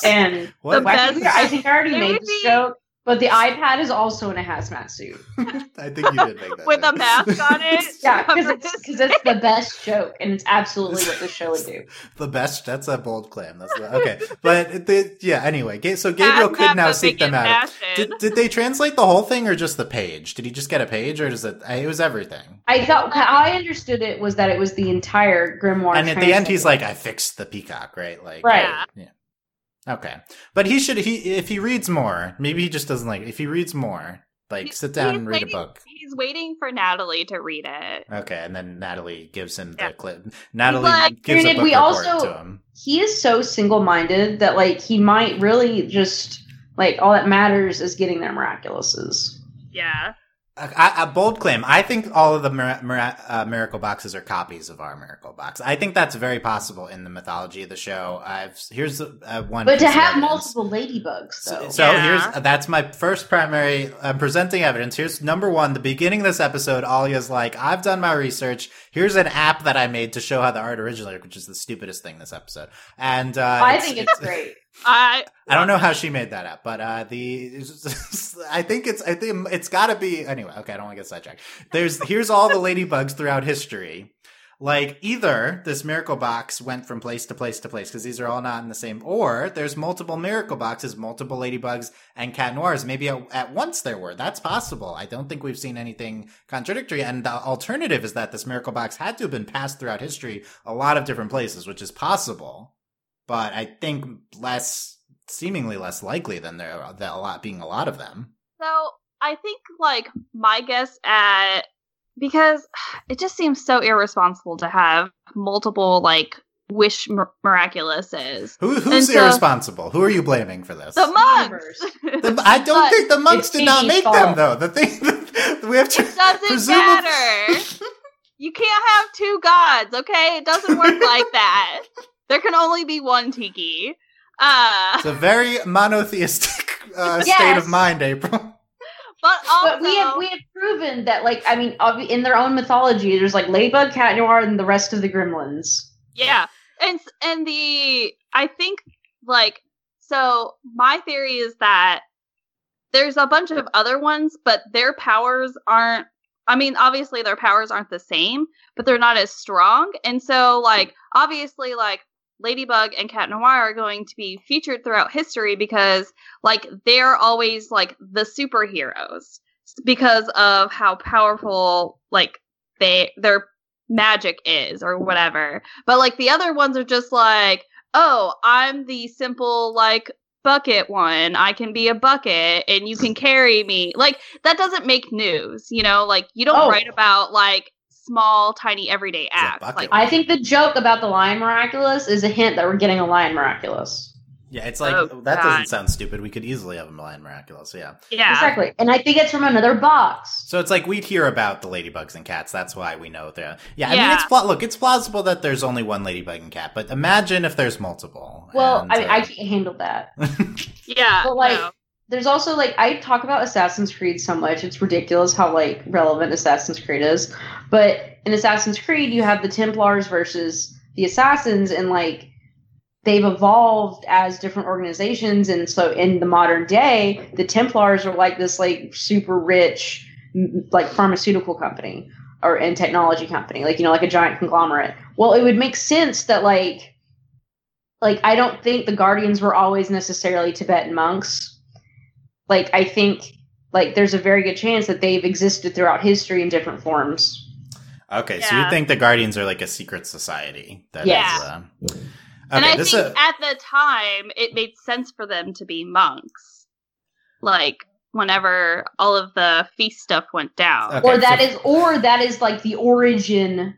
And What? The I, think, best- I think I already made would this be- joke, but the iPad is also in a hazmat suit. [LAUGHS] I think you did make that With a mask on it? [LAUGHS] Yeah, because it's, his 'cause it's the best joke, and it's absolutely what the show would do. [LAUGHS] the best. That's a bold claim. That's the, okay. But the, yeah. Anyway, so Gabriel could now seek them out. Did, did they translate the whole thing or just the page? Did he just get a page or does it? It was everything. I thought I understood it was that it was the entire grimoire. and at the end, he's like, "I fixed the peacock," right? Like, Right. yeah. Okay, but he should. He if he reads more, maybe he just doesn't like. If he reads more, like He- sit down and read a book. He's waiting for Nathalie to read it. Okay, and then Nathalie gives him the clip. Nathalie like, gives a Granted, book we report also- to him. he is so single-minded that like he might really just like all that matters is getting their miraculouses. Yeah. A, a- a bold claim. I think all of the mir- mir- uh, miracle boxes are copies of our miracle box. I think that's very possible in the mythology of the show. I've here's uh, one. But to have evidence. multiple ladybugs, So, though. so Yeah. here's that's my first primary uh, presenting evidence. Here's number one. The beginning of this episode, Alya's like, "I've done my research. Here's an app that I made to show how the art originated, which is the stupidest thing this episode." And uh, I think it's great. I I don't know how she made that up, but uh, the [LAUGHS] I think it's I think it's got to be anyway. Okay, I don't want to get sidetracked. There's here's all the ladybugs throughout history. Like either this miracle box went from place to place to place because these are all not in the same, or there's multiple miracle boxes, multiple ladybugs and cat noirs. Maybe at, at once there were. That's possible. I don't think we've seen anything contradictory. And the alternative is that this miracle box had to have been passed throughout history a lot of different places, which is possible but I think less, seemingly less likely than there that a lot being a lot of them. so I think like my guess at because it just seems so irresponsible to have multiple like wish mir- miraculouses. Who who's so- irresponsible? Who are you blaming for this? The monks. The- I don't But think the monks did not Phoebe's make them though. The thing [LAUGHS] we have to It doesn't [LAUGHS] presume- matter. You can't have two gods, okay? It doesn't work [LAUGHS] like that. There can only be one Tikki. Uh, It's a very [LAUGHS] monotheistic uh, state of mind, April. but also, But we have we have proven that like I mean in their own mythology there's like Ladybug, Cat Noir, and the rest of the Gremlins. yeah, and and the I think like so. My theory is that there's a bunch of other ones, but their powers aren't. I mean, obviously their powers aren't the same, but they're not as strong, and so like obviously like Ladybug and Cat Noir are going to be featured throughout history because like they're always like the superheroes because of how powerful like they their magic is or whatever. But like the other ones are just like, "Oh, I'm the simple like bucket one. I can be a bucket and you can carry me. Like that doesn't make news, you know? Like you don't Oh. write about like small, tiny everyday a acts. bucket Like I think the joke about the Lion Miraculous is a hint that we're getting a Lion Miraculous. Yeah, it's like Oh, that doesn't sound stupid. We could easily have a Lion Miraculous, yeah. yeah. Exactly. And I think it's from another box. So it's like we'd hear about the ladybugs and cats. That's why we know they're. Yeah, I mean, it's pla- look, it's plausible that there's only one ladybug and cat, but imagine if there's multiple. Well, And, I mean, I uh, can't handle that. [LAUGHS] Yeah. But, like, no. There's also like I talk about Assassin's Creed so much. It's ridiculous how like relevant Assassin's Creed is. But in Assassin's Creed, you have the Templars versus the Assassins, and like they've evolved as different organizations. And so in the modern day, the Templars are like this like super rich like pharmaceutical company or and technology company, like you know, like a giant conglomerate. Well, it would make sense that like like I don't think the Guardians were always necessarily Tibetan monks. Like I think like there's a very good chance that they've existed throughout history in different forms. okay, so you think the Guardians are like a secret society? That Yes. is, uh, okay, and I this think a- at the time it made sense for them to be monks. Like whenever all of the feast stuff went down. Okay, or that so- is or that is like the origin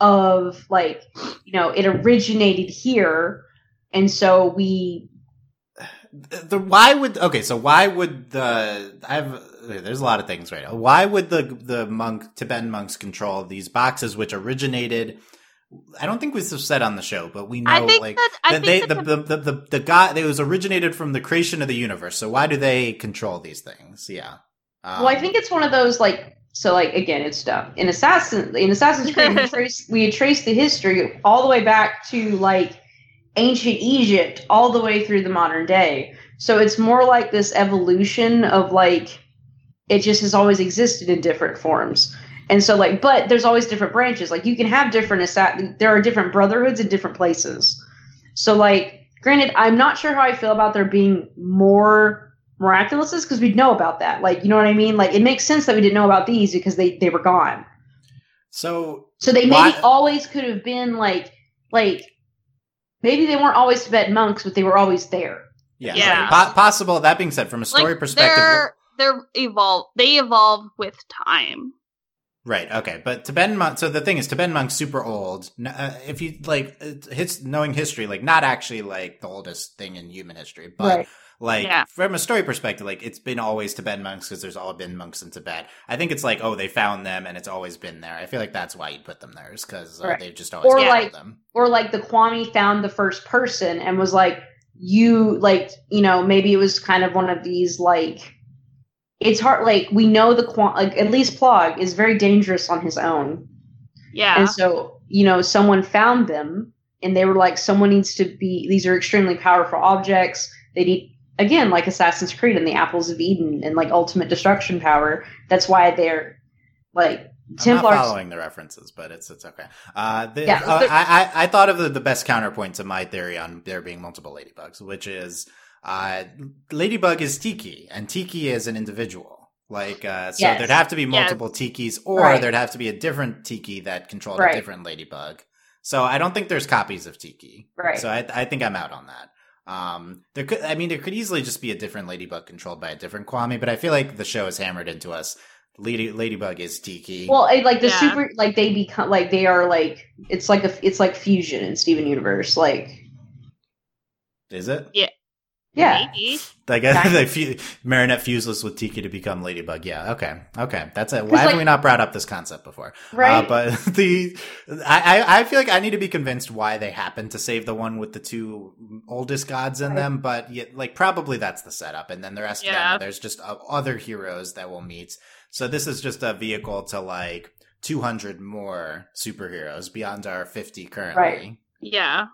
of like you know, it originated here and so we the why would okay so why would the i've there's a lot of things right now. Why would the the monk tibetan monks control these boxes which originated i don't think this was said on the show but we know I think like that I that they think the, that the, the, the, the god it was originated from the creation of the universe so why do they control these things? Yeah. Um, well I think it's one of those like so like again it's dumb. In Assassin in Assassin's Creed we [LAUGHS] trace we had traced the history all the way back to like ancient Egypt all the way through the modern day. So it's more like this evolution of like it just has always existed in different forms. And so like but there's always different branches. Like you can have different assa- there are different brotherhoods in different places. So like granted I'm not sure how I feel about there being more miraculouses because we'd know about that. Like you know what I mean? Like it makes sense that we didn't know about these because they they were gone. so So they maybe Why- always could have been like like maybe they weren't always Tibetan monks, but they were always there. yeah, Yeah. Po- possible that being said from a story like, perspective They're they're evolve they evolve with time. Right. Okay. But Tibetan monks. So the thing is, Tibetan monks super old. Uh, if you like, it's his knowing history, like not actually like the oldest thing in human history, but like Yeah. from a story perspective, like it's been always Tibetan monks because there's all been monks in Tibet. I think it's like, oh, they found them and it's always been there. I feel like that's why you put them there, is because uh, Right. they've just always Or, found like- them. Or like the kwami found the first person and was like, you like you know maybe it was kind of one of these like it's hard like we know the kwami like at least Plagg is very dangerous on his own. Yeah. And so, you know, someone found them and they were like, someone needs to be, these are extremely powerful objects. They need, again, like Assassin's Creed and the Apples of Eden and like ultimate destruction power. That's why they're like I'm not Templars. following the references, but it's it's okay. Uh, the, Yeah, uh, I, I I thought of the, the best counterpoint to my theory on there being multiple ladybugs, which is uh, ladybug is Tikki, and Tikki is an individual. Like uh, so, Yes. there'd have to be Yes. multiple Tikkis, or Right. there'd have to be a different Tikki that controlled Right. a different ladybug. So I don't think there's copies of Tikki. Right. So I, I think I'm out on that. Um, there could, I mean, there could easily just be a different ladybug controlled by a different kwami, but I feel like the show is hammered into us. Lady, ladybug is Tikki. well, it, like the Yeah. super, like they become, like they are like, it's like a, it's like fusion in Steven Universe. Like, is it? yeah. Maybe. [LAUGHS] Like [LAUGHS] Exactly. they fu- Marinette fuseless with Tikki to become Ladybug. Yeah. Okay. Okay. That's it. Why 'Cause, have we not brought up this concept before? Right. Uh, but [LAUGHS] the I, I I feel like I need to be convinced why they happen to save the one with the two oldest gods in Right. them. But yet, like probably that's the setup, and then the rest of Yeah. them there's just uh, other heroes that we'll meet. So this is just a vehicle to like 200 more superheroes beyond our 50 currently. Right. Yeah.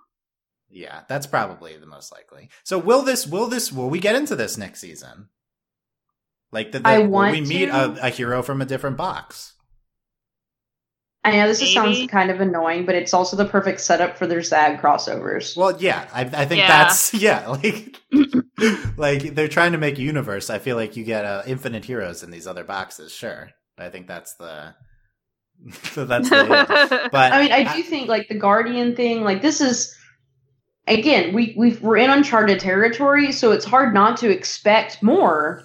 Yeah, that's probably the most likely. So will this will this will we get into this next season? Like the, the I will want we meet to. a, a hero from a different box? I know this is- sounds kind of annoying, but it's also the perfect setup for their Zag crossovers. Well, yeah, I, I think Yeah. that's [LAUGHS] yeah, like [LAUGHS] like they're trying to make universe. I feel like you get uh, infinite heroes in these other boxes. Sure, I think that's the [LAUGHS] that's the but I mean, I do think like the Guardian thing, like this is again, we we we're in uncharted territory, so it's hard not to expect more.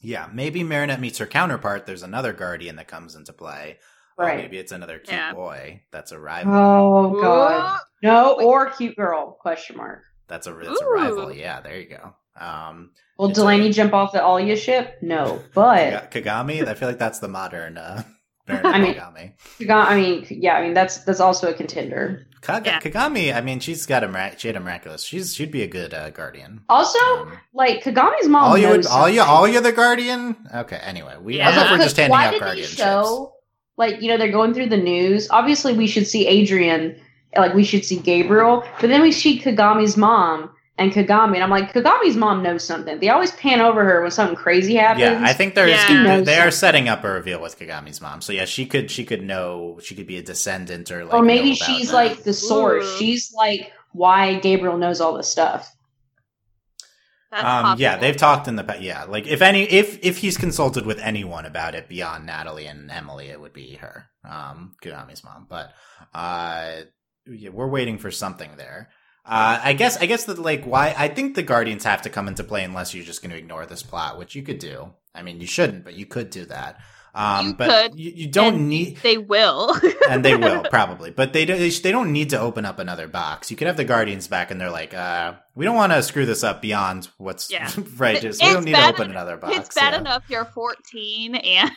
Yeah, maybe Marinette meets her counterpart. There's another guardian that comes into play. Or Right. maybe it's another cute Yeah. boy that's a rival. Oh god. No, or cute girl? Question mark. That's a that's a rival. Yeah, there you go. Um, Will It's a- Delaney jump off the Alya ship? No, but Kagami. I feel like that's the modern uh, Marinette I mean- Kagami. Kaga- I mean, yeah, I mean that's that's also a contender. Kaga- Yeah. Kagami. I mean, she's got a mirac- she had a miraculous. She's she'd be a good uh, guardian. Also, Um, like Kagami's mom. all you would, all you, something. all you the guardian. Okay. Anyway, we. I don't if Yeah. we're just handing Why out did they show? Like you know, they're going through the news. Obviously, we should see Adrien. Like we should see Gabriel, but then we see Kagami's mom and Kagami, and I'm like, Kagami's mom knows something. They always pan over her when something crazy happens. Yeah, I think there's Yeah. She knows they are setting up a reveal with Kagami's mom. So yeah, she could she could know she could be a descendant or like or maybe she's them. like the source. Ooh. She's like why Gabriel knows all this stuff. That's um yeah they've talked in the past yeah like if any if if he's consulted with anyone about it beyond Nathalie and Emily it would be her um Kagami's mom but uh yeah, we're waiting for something there. Uh, I guess I guess that like why I think the Guardians have to come into play unless you're just going to ignore this plot, which you could do. I mean, you shouldn't, but you could do that. Um, You but could, you, you don't need, They will. [LAUGHS] and they will [LAUGHS] probably, but they don't. They, sh- they don't need to open up another box. You could have the Guardians back, and they're like, uh, we don't want to screw this up beyond what's Yeah. [LAUGHS] right. Just we don't need to open en- another box. it's bad yeah. enough you're 14 and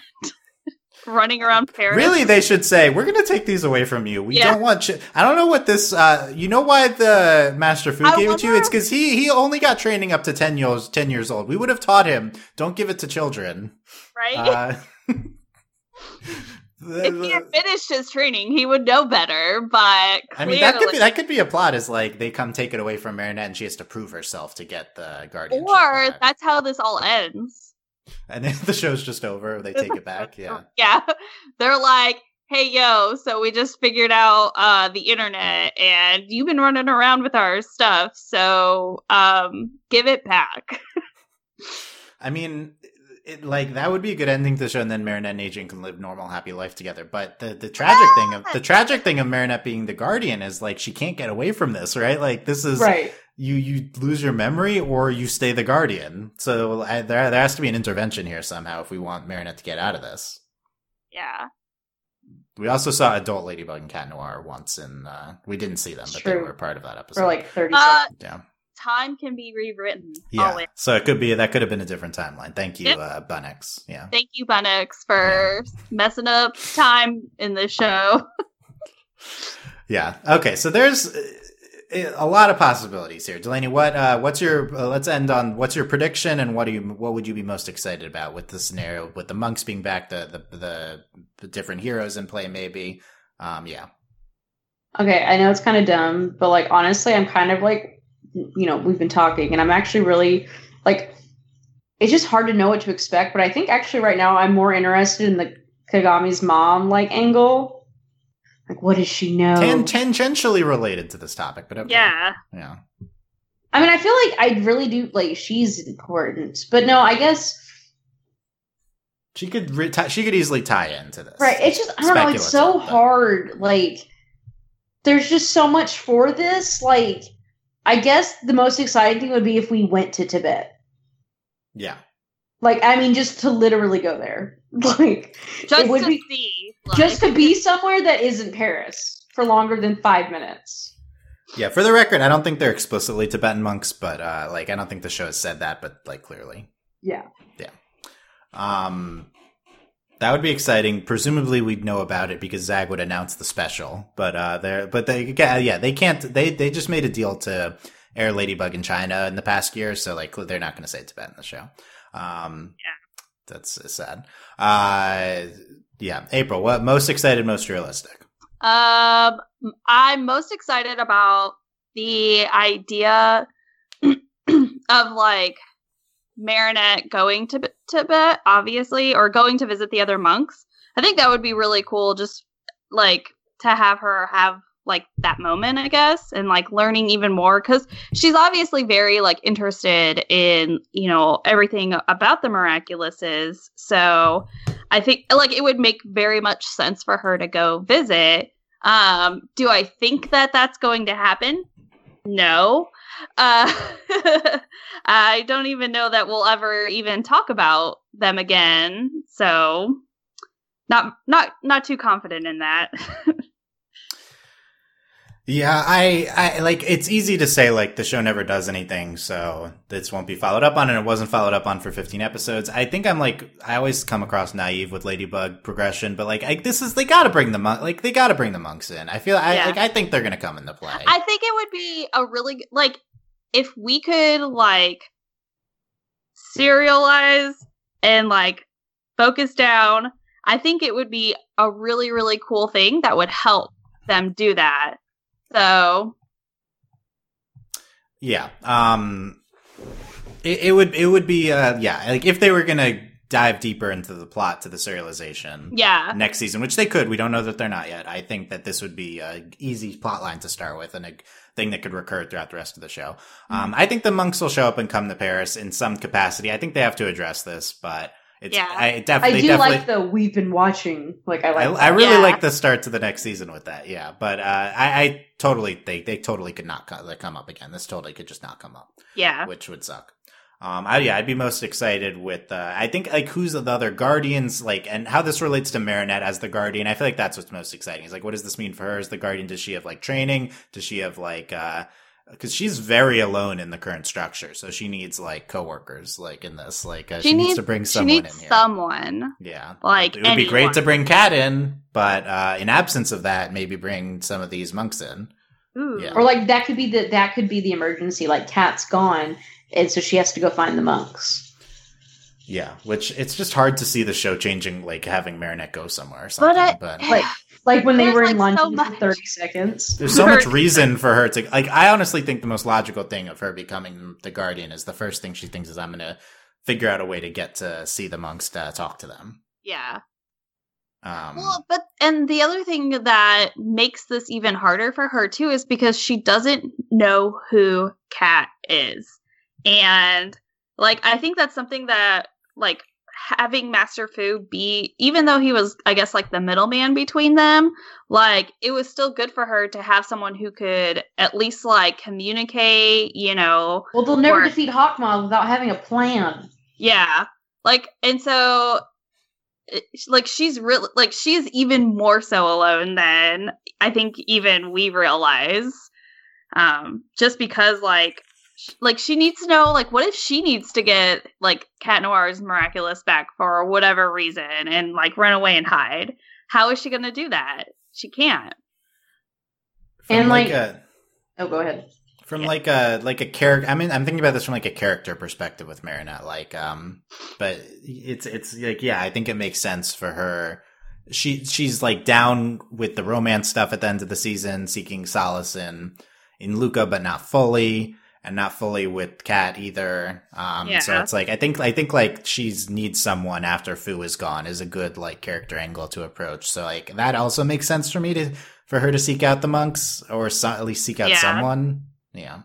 running around Paris. Really, they should say we're going to take these away from you. We Yeah. don't want. Ch- I don't know what this. Uh, you know why the Master Fu I gave it to you? It's because he he only got training up to ten years ten years old. We would have taught him. Don't give it to children. right? Uh, [LAUGHS] if he had finished his training, he would know better. But clearly, I mean, that could be that could be a plot. Is like they come take it away from Marinette, and she has to prove herself to get the guardian. or that's how this all ends. And then the show's just over. They take it back. [LAUGHS] Yeah. Yeah, they're like, "Hey, yo, so we just figured out uh, the internet, and you've been running around with our stuff, so um, give it back." [LAUGHS] I mean, it, like that would be a good ending to the show, and then Marinette and Adrien can live normal, happy life together. But the the tragic thing of the tragic thing of Marinette being the guardian is like she can't get away from this, right? Like this is Right. you you lose your memory or you stay the guardian. So I, there there has to be an intervention here somehow if we want Marinette to get out of this. yeah, We also saw adult Ladybug and Cat Noir once, and uh, we didn't see them, but they were part of that episode. For like 30 uh, seconds. yeah, time can be rewritten. yeah. Always. So it could be that could have been a different timeline. Thank you, Yep. uh, Bunnyx. Yeah. Thank you, Bunnyx, for messing up time in the show. [LAUGHS] Yeah. Okay. So there's uh, a lot of possibilities here. Delaney, what uh, what's your uh, let's end on what's your prediction and what do you what would you be most excited about with the scenario with the monks being back, the the the, the different heroes in play, maybe. Um, yeah. Okay, I know it's kind of dumb, but like honestly, I'm kind of like, you know, we've been talking, and I'm actually really like, it's just hard to know what to expect. But I think actually right now I'm more interested in the Kagami's mom like angle. Like, what does she know? Tan- tangentially related to this topic, but okay. Yeah, Yeah. I mean, I feel like I really do like she's important, but no, I guess She could re- ti- she could easily tie into this. right. It's just I don't know. It's so but- hard. Like, there's just so much for this. Like, I guess the most exciting thing would be if we went to Tibet. Yeah. Like, I mean, just to literally go there. [LAUGHS] Like, just would to be- see, like, just to be [LAUGHS] somewhere that isn't Paris for longer than five minutes. Yeah, for the record, I don't think they're explicitly Tibetan monks, but uh like I don't think the show has said that, but like clearly. Yeah. Yeah. Um, that would be exciting. Presumably, we'd know about it because Zag would announce the special. But uh, they're but they yeah yeah, they can't. They they just made a deal to air Ladybug in China in the past year, so like they're not going to say Tibet in the show. Um, Yeah. that's uh, sad. Uh, yeah, April. What most excited, most realistic? Um, I'm most excited about the idea [CLEARS THROAT] of like Marinette going to Tibet, obviously, or going to visit the other monks. I think that would be really cool, just like to have her have like that moment, I guess, and like learning even more because she's obviously very like interested in you know everything about the miraculouses. So I think like it would make very much sense for her to go visit Um, do I think that that's going to happen? No. Uh, [LAUGHS] I don't even know that we'll ever even talk about them again. So, not not not too confident in that. [LAUGHS] Yeah, I, I like it's easy to say like the show never does anything, so this won't be followed up on, and it wasn't followed up on for 15 episodes. I think I'm like I always come across naive with Ladybug progression, but like I, this is they got to bring the monk, like they got to bring the monks in. I feel I Yeah. like I think they're gonna come into play. I think it would be a really like if we could like serialize and like focus down. I think it would be a really really cool thing that would help them do that. So Yeah. Um it, it would it would be uh yeah, like if they were going to dive deeper into the plot to the serialization yeah, next season, which they could, we don't know that they're not yet. I think that this would be a easy plot line to start with and a thing that could recur throughout the rest of the show. Um I think the monks will show up and come to Paris in some capacity. I think they have to address this, but it's Yeah. I I definitely do definitely like the we've been watching. Like I I, like. I that. really Yeah. like the start to the next season with that, yeah. But uh, I, I totally they they totally could not co- like, come up again. This totally could just not come up yeah, which would suck. Um, I, yeah, I'd be most excited with. Uh, I think like who's the other guardians like, and how this relates to Marinette as the guardian. I feel like that's what's most exciting. Is like, what does this mean for her as the guardian? Does she have like training? Does she have like? uh because she's very alone in the current structure, so she needs like coworkers, like in this. Like uh, she, needs, to bring she someone needs in here. someone. Yeah, like, it would be great to bring Cat in, but uh in absence of that, maybe bring some of these monks in. Ooh. Yeah. Or like that could be the that could be the emergency. Like Cat's gone, and so she has to go find the monks. Yeah, which it's just hard to see the show changing, like having Marinette go somewhere or But something. I- but Like like when they There's, were in like, so London for thirty seconds. There's so much [LAUGHS] reason for her to like. I honestly think the most logical thing of her becoming the guardian is the first thing she thinks is I'm gonna figure out a way to get to see the monks to talk to them. yeah. Um, Well, but and the other thing that makes this even harder for her too is because she doesn't know who Cat is. And like I think that's something that like having Master Fu be even though he was I guess like the middleman between them, like it was still good for her to have someone who could at least like communicate, you know, Well, they'll never Or- defeat Hawkmoth without having a plan. yeah. Like and so like she's really like she's even more so alone than I think even we realize. Um just because like like she needs to know like what if she needs to get like Cat Noir's miraculous back for whatever reason and like run away and hide. How is she going to do that? She can't. from and, like- a Oh, go ahead. from Yeah. like a like a character. I mean, I'm thinking about this from like a character perspective with Marinette. Like, um, but it's it's like yeah, I think it makes sense for her. She she's like down with the romance stuff at the end of the season, seeking solace in in Luka, but not fully, and not fully with Cat either. Um, so it's like I think I think like she's needs someone after Fu is gone is a good like character angle to approach. So like that also makes sense for me to for her to seek out the monks or so, at least seek out Yeah. someone. Yeah.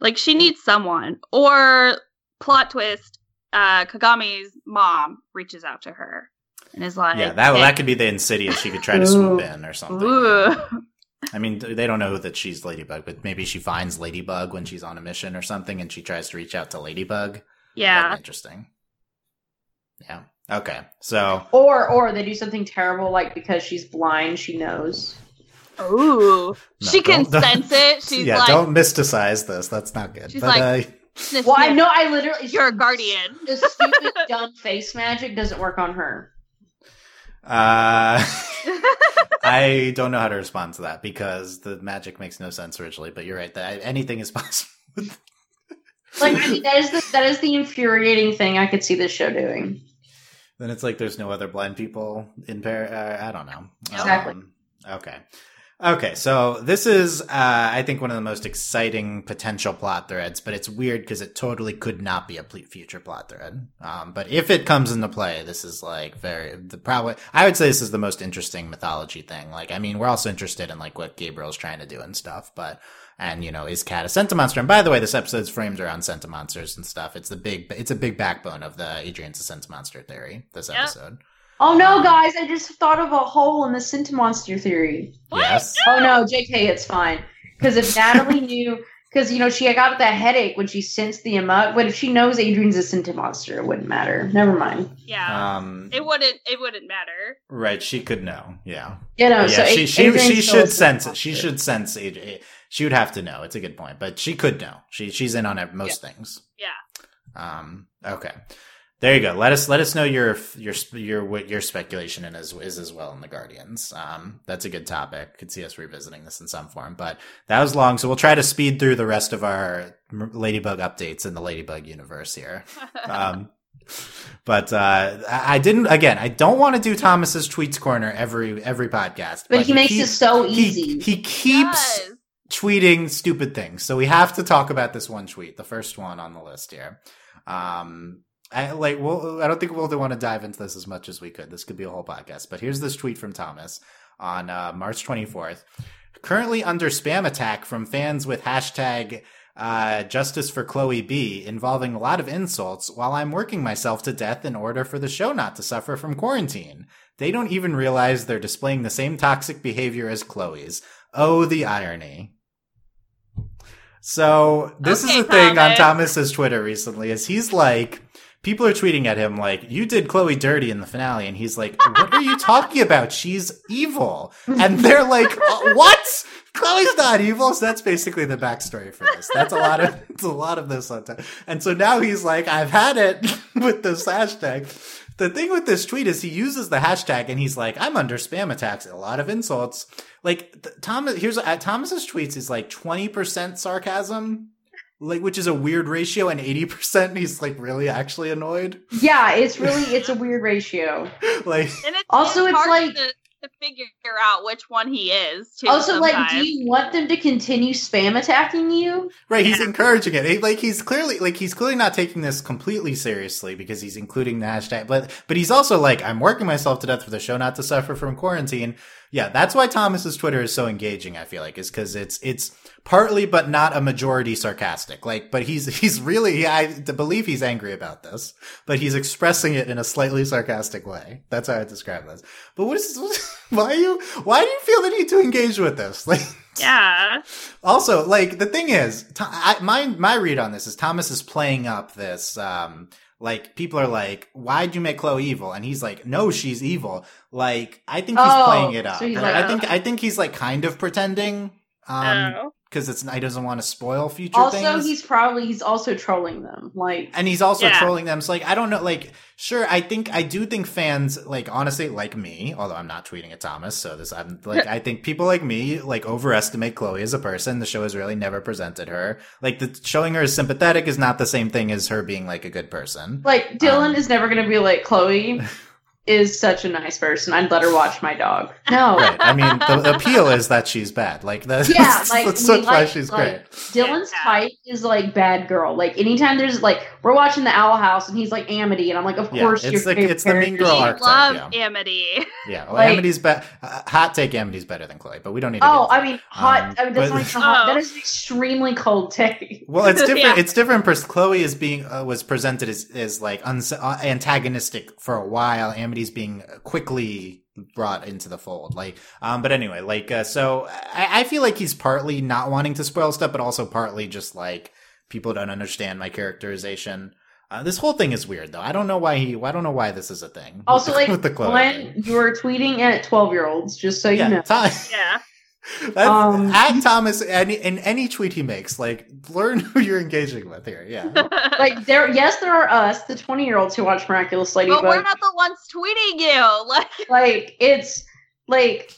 Like she needs someone or plot twist uh Kagami's mom reaches out to her and is like Yeah, that "Hey, that could be the insidious. She could try to swoop in or something. Ooh." I mean, they don't know that she's Ladybug, but maybe she finds Ladybug when she's on a mission or something, and she tries to reach out to Ladybug. That'd yeah. be interesting. Yeah. Okay. So Or or they do something terrible, like because she's blind, she knows. Ooh. No, she can don't- don't- sense it. She's yeah, like, don't mysticize this. That's not good. She's but like- uh, sniff, Well, I know I literally You're a guardian. The stupid [LAUGHS] dumb face magic doesn't work on her. Uh, [LAUGHS] [LAUGHS] I don't know how to respond to that because the magic makes no sense originally. But you're right. That anything is [LAUGHS] possible. Like I mean, that is the that is the infuriating thing I could see this show doing. Then it's like there's no other blind people in Paris. Uh, I don't know. Exactly. Um, okay. Okay, so this is, uh, I think, one of the most exciting potential plot threads, but it's weird because it totally could not be a future plot thread. Um, but if it comes into play, this is like very, the probably, I would say this is the most interesting mythology thing. Like, I mean, we're also interested in like what Gabriel's trying to do and stuff, but, and you know, is Cat a Sentimonster? And by the way, this episode's framed around Sentimonsters and stuff. It's the big, it's a big backbone of the Adrien's a Sentimonster theory, this Yep. episode. Oh no, guys! I just thought of a hole in the Sentimonster theory. Yes. Oh no, JK, it's fine. Because if Nathalie [LAUGHS] knew, because you know she got that headache when she sensed the amok, but if she knows Adrien's a Sentimonster, it wouldn't matter. Never mind. Yeah. Um, it wouldn't it wouldn't matter. right. She could know. Yeah. You know, yeah. so she A- she Adrien's she should sense it. She should sense it. She would have to know. It's a good point, but she could know. She she's in on it- most things. Yeah. Um. Okay. There you go. Let us let us know your your your what your speculation in is is as well in the Guardians. Um, that's a good topic. Could see us revisiting this in some form, but that was long, so we'll try to speed through the rest of our Ladybug updates in the Ladybug universe here. [LAUGHS] Um, but uh, I didn't. Again, I don't want to do Thomas's tweets corner every every podcast, But, he makes keep- it so he easy. he keeps Yes. tweeting stupid things. So we have to talk about this one tweet, the first one on the list here. Um, I like. Well, I don't think we'll want to dive into this as much as we could. This could be a whole podcast. But here's this tweet from Thomas on uh, March 24th. Currently under spam attack from fans with hashtag uh, justice for Chloe B, involving a lot of insults, while I'm working myself to death in order for the show not to suffer from quarantine. They don't even realize they're displaying the same toxic behavior as Chloe's. Oh, the irony. So this Okay, is the thing on Thomas's Twitter recently is he's like, people are tweeting at him like, you did Chloe dirty in the finale. And he's like, what are you talking about? She's evil. And they're like, "Uh, what? Chloe's not evil. So that's basically the backstory for this. That's a lot of, [LAUGHS] it's a lot of this on time. And so now he's like, I've had it [LAUGHS] with this hashtag. The thing with this tweet is he uses the hashtag and he's like, I'm under spam attacks, a lot of insults. Like th- Thomas, here's at Thomas's tweets is like 20% sarcasm, like which is a weird ratio, and 80% he's like really actually annoyed. yeah, it's really [LAUGHS] it's a weird ratio. like And it's Also, it's hard like- to, to figure out which one he is. Too, Also, like, do you want them to continue spam attacking you? Right, he's encouraging it. He, like he's clearly like he's clearly not taking this completely seriously because he's including the hashtag. But but he's also like, I'm working myself to death for the show not to suffer from quarantine. Yeah, that's why Thomas's Twitter is so engaging. I feel like is because it's it's partly but not a majority sarcastic. Like, but he's he's really I believe he's angry about this, but he's expressing it in a slightly sarcastic way. That's how I describe this. But what is [LAUGHS] why you why do you feel the need to engage with this? [LAUGHS] Like. yeah. Also, like the thing is, I, my my read on this is Thomas is playing up this. Um, like people are like, "Why'd you make Chloe evil?" And he's like, "No, she's evil." Like I think he's Oh, playing it up. so like- I think I think he's like kind of pretending. Um, oh. Because it's he doesn't want to spoil future Also, things. he's probably he's also trolling them. Like, and he's also Yeah. trolling them. So like, I don't know. Like, sure, I think I do think fans like honestly like me, although I'm not tweeting at Thomas. So this I'm like [LAUGHS] I think people like me like overestimate Chloe as a person. The show has really never presented her like the showing her as sympathetic is not the same thing as her being like a good person. like Dylan Um, is never gonna be like Chloe [LAUGHS] is such a nice person. I'd let her watch my dog. No, Right. I mean, the appeal is that she's bad. Like that's Yeah, like, that's we why like- she's like- great. Dylan's Yeah. type is like bad girl. Like anytime there's like we're watching the Owl House and he's like Amity, and I'm like, of Yeah, course it's your the- favorite it's the mean girl We archetype, love yeah. Amity. Yeah. Well, like- Amity's better. Uh, hot take. Amity's better than Chloe, but we don't need. to Oh, I mean, hot. Um, I mean, that's but- not [LAUGHS] hot. Oh. That is an extremely cold take. Well, it's [LAUGHS] different. Yeah. It's different. Pers- Chloe is being uh, was presented as as like uns- uh, antagonistic for a while. Amity's being quickly brought into the fold. Like, um, but anyway, like, uh, so I, I feel like he's partly not wanting to spoil stuff, but also partly just like people don't understand my characterization. Uh, this whole thing is weird, though. I don't know why he. I don't know why this is a thing. [LAUGHS] with Also, the- like with the Chloe when you are tweeting at twelve year olds, just so you yeah, know. Tom- Yeah. [LAUGHS] that's, Um, at Thomas, any, in any tweet he makes, like, learn who you're engaging with here. Yeah. [LAUGHS] Like there, yes, there are us, the twenty year olds who watch Miraculous but we're not the ones tweeting you. Like, [LAUGHS] like it's like,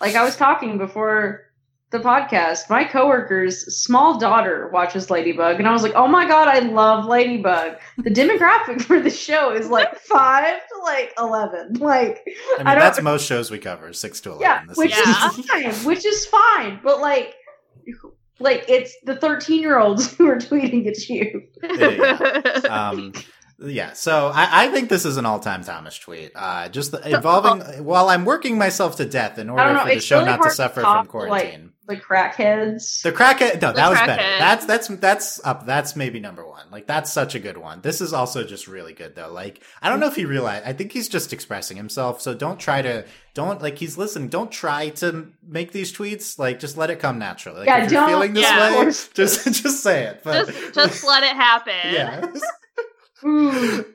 like I was talking before the podcast. My coworker's small daughter watches Ladybug, and I was like, "Oh my god, I love Ladybug." The demographic [LAUGHS] for the show is like [LAUGHS] five to like eleven. Like I mean, I don't- that's most shows we cover, six to eleven. yeah, This which is- is fine, which is fine. But like, like it's the thirteen year olds [LAUGHS] who are tweeting at you. Yeah. um, Yeah, so I, I think this is an all-time Thomas tweet. Uh, just the, involving while I'm working myself to death in order know, for the show really not to hard to suffer top, from like, quarantine. The crackheads. the crackhead, no, The that was better. crackhead. That's that's that's up. That's maybe number one. Like that's such a good one. This is also just really good though. Like I don't know if he realized. I think he's just expressing himself. So don't try to don't like he's listening. Don't try to make these tweets. Like just let it come naturally. Like, Yeah, if you're don't- feeling this yeah. way, just [LAUGHS] just say it. But Just just let it happen. [LAUGHS] yeah. Ooh. [SIGHS]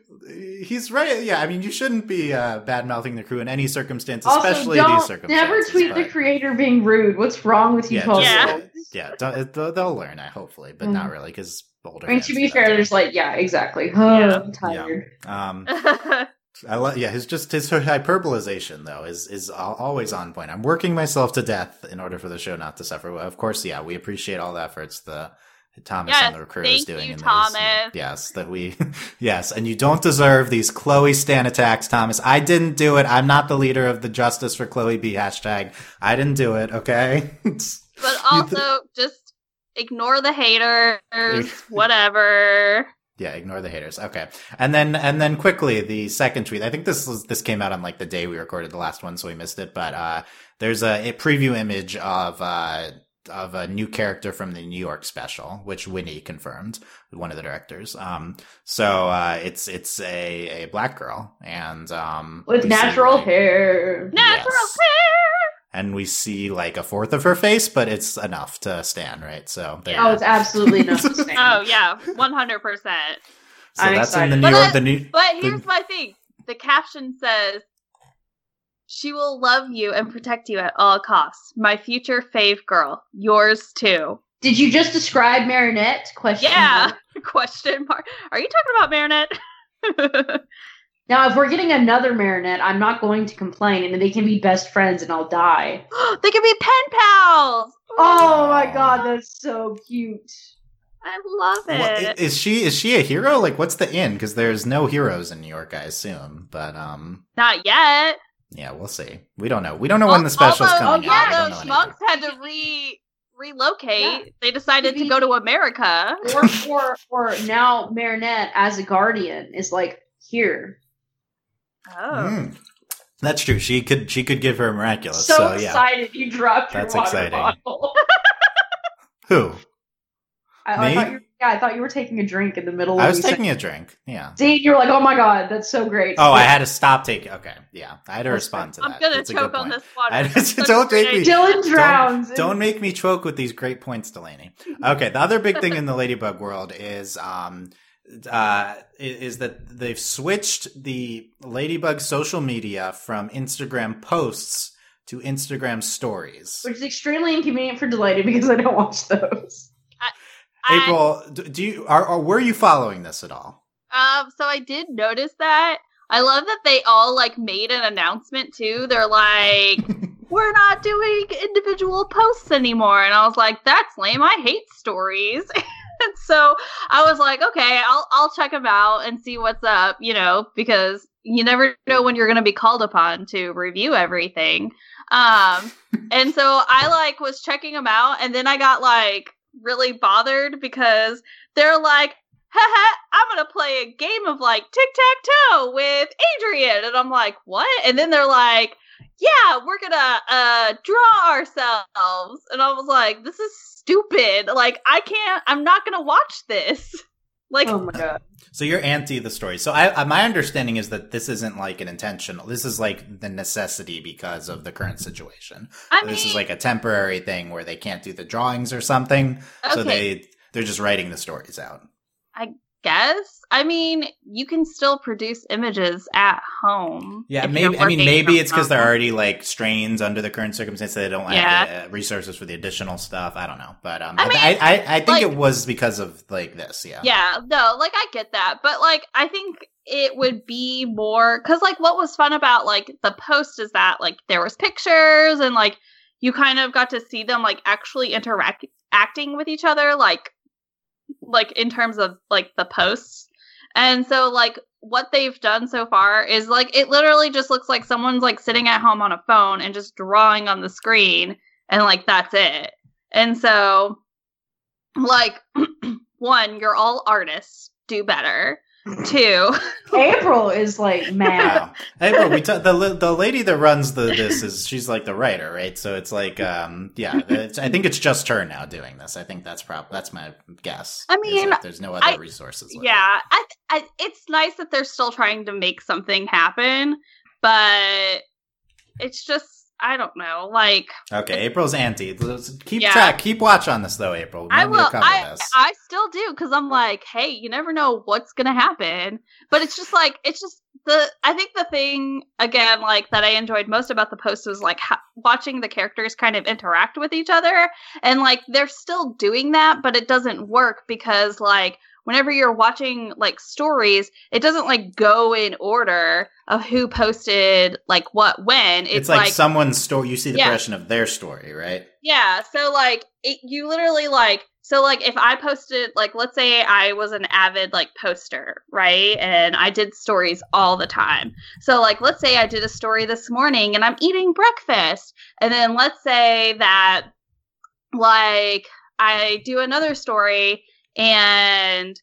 He's right. Yeah, I mean, you shouldn't be uh, bad mouthing the crew in any circumstance, Also, especially don't these circumstances. never tweet the creator being rude. What's wrong with you, Yeah, Postal? Yeah. Yeah, don't, it- they'll, they'll learn, I hopefully, but not really because older. Mm. I mean, to be fair, too. there's like, yeah, exactly. Oh, Yeah. I'm tired. Um, [LAUGHS] I love. Yeah, his just his hyperbolization though is is always on point. I'm working myself to death in order for the show not to suffer. Of course, yeah, we appreciate all the efforts the Thomas Yes, and the crew is doing. you, in these. Yes, that we. [LAUGHS] yes, and you don't deserve these Chloe Stan attacks, Thomas. I didn't do it. I'm not the leader of the Justice for Chloe B hashtag. I didn't do it. Okay. [LAUGHS] but also just ignore the haters, [LAUGHS] whatever. Yeah, ignore the haters. Okay. And then and then quickly the second tweet. I think this was this came out on like the day we recorded the last one, so we missed it. But uh there's a, a preview image of uh of a new character from the New York special, which Winnie confirmed, one of the directors. Um so uh it's it's a, a black girl and um With we see, natural like- hair. Natural Yes. hair. And we see like a fourth of her face, but it's enough to stand, right? So there. Oh, it's absolutely enough to [LAUGHS] stand. Oh yeah, one hundred percent. so I'm that's in the. New But York I- the new But here's my thing: the caption says, "She will love you and protect you at all costs. My future fave girl, yours too." Did you just describe Marinette? Question. Yeah. mark. [LAUGHS] Question mark. Are you talking about Marinette? [LAUGHS] Now, if we're getting another Marinette, I'm not going to complain, and they can be best friends, and I'll die. [GASPS] they can be pen pals. Oh my god, that's so cute. I love Well, i- it. is she is she a hero? Like, what's the end? Because there's no heroes in New York, I assume. But um, Not yet. Yeah, we'll see. We don't know. We don't know when the special's Although- coming Oh out. We yeah, those monks had to re relocate. Yeah. They decided to go to America. Or, or, or now Marinette as a guardian is like here. Oh. Mm. That's true. She could she could give her miraculous. so, So, yeah. excited you dropped your That's water exciting. bottle. Who? I, I Me? thought you, yeah, I thought you were taking a drink in the middle. I of was you saying- taking a drink. Yeah. See, you're like, oh my god, that's so great. Oh, I had to stop taking. Okay, yeah, I had to That's respond to that. I'm gonna That's choke on point. this water. I- don't make me- Dylan drowns. Don't, don't make me choke with these great points, Delaney. Okay, the other big thing in the [LAUGHS] Ladybug world is um uh is that they've switched the Ladybug social media from Instagram posts to Instagram stories. which is extremely inconvenient for Delighted because I don't watch those. April, do you are, are were you following this at all? Um, so I did notice that. I love that they all like made an announcement too. They're like, [LAUGHS] "We're not doing individual posts anymore," and I was like, "That's lame. I hate stories." [LAUGHS] and so I was like, "Okay, I'll I'll check them out and see what's up," you know, because you never know when you're going to be called upon to review everything. Um, and so I like was checking them out, and then I got like really bothered because they're like haha, I'm gonna play a game of like tic tac toe with Adrien. And I'm like, what? And then they're like, yeah, we're gonna uh draw ourselves. And I was like, this is stupid. Like, I can't, I'm not gonna watch this. [LAUGHS] Like, Oh my god. So you're anti the story. So I, I, my understanding is that this isn't like an intentional. This is like the necessity because of the current situation. I mean, this is like a temporary thing where they can't do the drawings or something. So they they're just writing the stories out. Guess. I mean, you can still produce images at home. Yeah, maybe. I mean, maybe it's because they're already like strains under the current circumstances. They don't have the, uh, resources for the additional stuff. I don't know, but um, I I, mean, I, I, I think like- it was because of like this. Yeah. Yeah, no, like I get that, but like I think it would be more because like what was fun about like the post is that like there was pictures and like you kind of got to see them like actually interact acting with each other like like in terms of like the posts. And so like what they've done so far is like it literally just looks like someone's like sitting at home on a phone and just drawing on the screen and like that's it. And so like [CLEARS THROAT] one you're all artists. Do better two. April is like [LAUGHS] mad. Wow. April, we t- the the lady that runs the this is she's like the writer, right? So it's like, um, yeah, it's, I think it's just her now doing this. I think that's prob that's my guess. I mean, that there's no other I- resources. with Yeah, I, I, it's nice that they're still trying to make something happen, but it's just I don't know. Like. Okay, April's anti. Let's Keep Yeah. track. Keep watch on this though, April. I we'll I this. I still do because I'm like, hey, you never know what's gonna happen. But it's just like it's just the. I think the thing again, like that I enjoyed most about the post was like ha- watching the characters kind of interact with each other, and like they're still doing that, but it doesn't work because like whenever you're watching like stories, it doesn't like go in order of who posted like what when. It's, it's like, like someone's story. You see the Yeah. progression of their story, right? yeah, so like it, you literally like so like if I posted like let's say I was an avid like poster, right? And I did stories all the time. So like let's say I did a story this morning and I'm eating breakfast. And then let's say that like I do another story and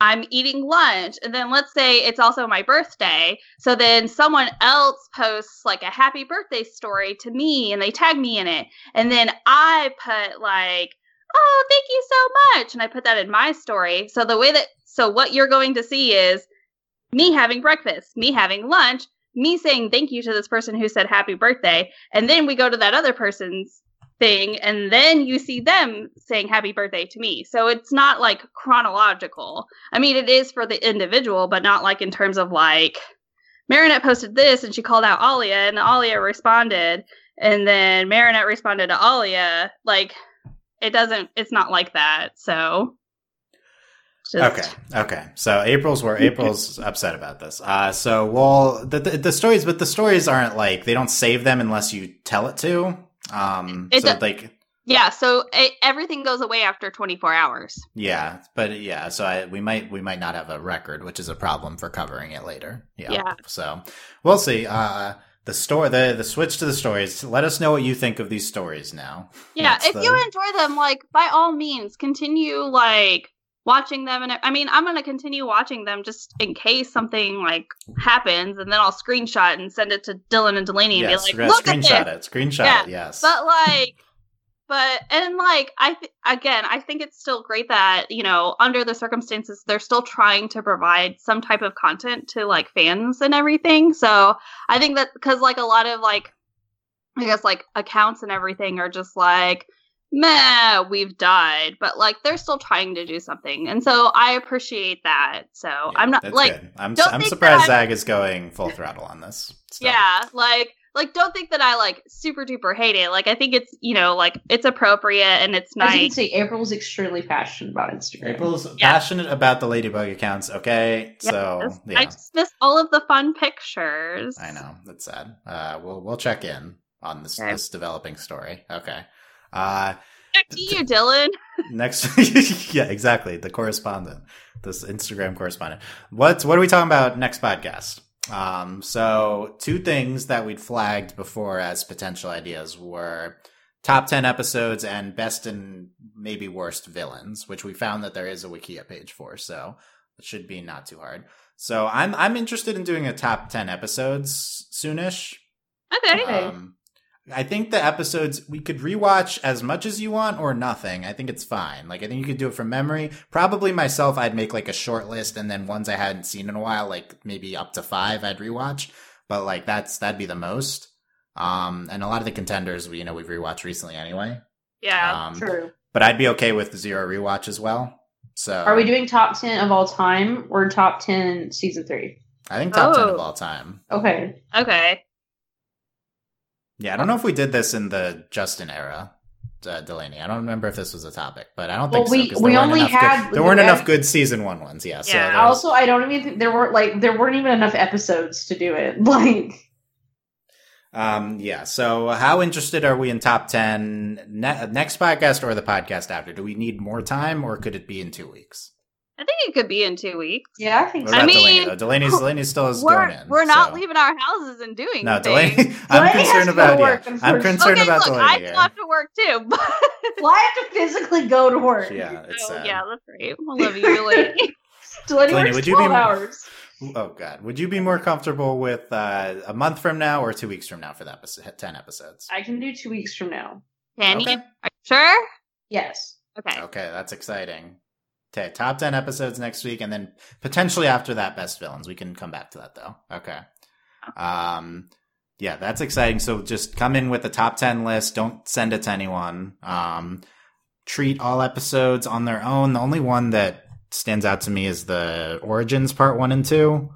I'm eating lunch. And then let's say it's also my birthday. So then someone else posts like a happy birthday story to me and they tag me in it. And then I put like, oh, thank you so much. And I put that in my story. So the way that, so what you're going to see is me having breakfast, me having lunch, me saying thank you to this person who said happy birthday. And then we go to that other person's thing and then you see them saying happy birthday to me. So it's not like chronological. I mean, it is for the individual, but not like in terms of like Marinette posted this and she called out Alya and Alya responded and then Marinette responded to Alya. Like it doesn't it's not like that. So just- Okay. Okay. So April's where April's [LAUGHS] upset about this. Uh, so well, the, the the stories, but the stories aren't like they don't save them unless you tell it to. Um, It so do- like Yeah, so it, everything goes away after 24 hours. yeah, but yeah. So I, we might we might not have a record, which is a problem for covering it later. Yeah. Yeah. So we'll see. Uh, the story, the the switch to the stories. Let us know what you think of these stories now. Yeah, That's if the- you enjoy them, like by all means, continue like watching them. And I mean, I'm gonna continue watching them just in case something like happens, and then I'll screenshot and send it to Dylan and Delaney and Yes, be like, "Look at screenshot this." it. Screenshot Yeah, it. Yes. But [LAUGHS] like, but and like, I th- again, I think it's still great that you know, under the circumstances, they're still trying to provide some type of content to like fans and everything. So I think that because like a lot of like, I guess like accounts and everything are just like. Meh, we've died, but like they're still trying to do something, and so I appreciate that. So Yeah, I'm not that's like, good. I'm don't I'm think surprised that Zag is going full throttle on this. still. yeah, like like don't think that I like super duper hate it. Like I think it's you know like it's appropriate and it's As you can nice. April's extremely passionate about Instagram. April's Yeah. passionate about the Ladybug accounts. Okay, so yeah, I just miss all of the fun pictures. I know that's sad. Uh, we'll we'll check in on this Okay. this developing story. Okay. Uh, to you, Dylan. next, [LAUGHS] yeah, exactly. The correspondent, this Instagram correspondent. What's what are we talking about next podcast? Um, so two things that we'd flagged before as potential ideas were top 10 episodes and best and maybe worst villains, which we found that there is a Wikia page for. So it should be not too hard. So I'm, I'm interested in doing a top 10 episodes soonish. Okay. Okay. Um, I think the episodes we could rewatch as much as you want or nothing. I think it's fine. Like I think you could do it from memory. Probably myself, I'd make like a short list, and then ones I hadn't seen in a while, like maybe up to five, I'd rewatch. But like that's that'd be the most. Um, and a lot of the contenders, we you know we've rewatched recently anyway. Yeah. Um, True. but I'd be okay with zero rewatch as well. So Are we doing top ten of all time or top ten season three? I think top ten of all time. Okay. Okay. Yeah, I don't know if we did this in the Justin era, uh, Delaney. I don't remember if this was a topic, but I don't Well, think we- so. we there weren't only enough had- good, there weren't we had- enough good season one ones. Yeah. So Yeah, there's- Also, I don't even think there weren't like there weren't even enough episodes to do it. [LAUGHS] Like, um, yeah. So how interested are we in top ten ne- next podcast or the podcast after? Do we need more time, or could it be in two weeks? I think it could be in two weeks. yeah, I think What so. I mean, Delaney? Though? Delaney's Delaney still is We're, going in. we're not so- leaving our houses and doing No, things. Delaney. I'm Delaney concerned about to work, yeah. I'm unfortunately. concerned okay, about look, Delaney. I here. still have to work too. [LAUGHS] But well, I have to physically go to work. Yeah, it's oh, sad. yeah, that's great. I love you, Delaney. [LAUGHS] Delaney, Delaney, works would you be 12 more- hours. Oh God, would you be more comfortable with uh, a month from now or two weeks from now for that episode, ten episodes? I can do two weeks from now. Can Okay. you? Are you sure? Yes. Okay. Okay, that's exciting. Okay, top ten episodes next week, and then potentially after that, best villains. We can come back to that though. Okay. Um, yeah, that's exciting. So just come in with the top ten list. Don't send it to anyone. Um, treat all episodes on their own. The only one that stands out to me is the Origins Part One and Two.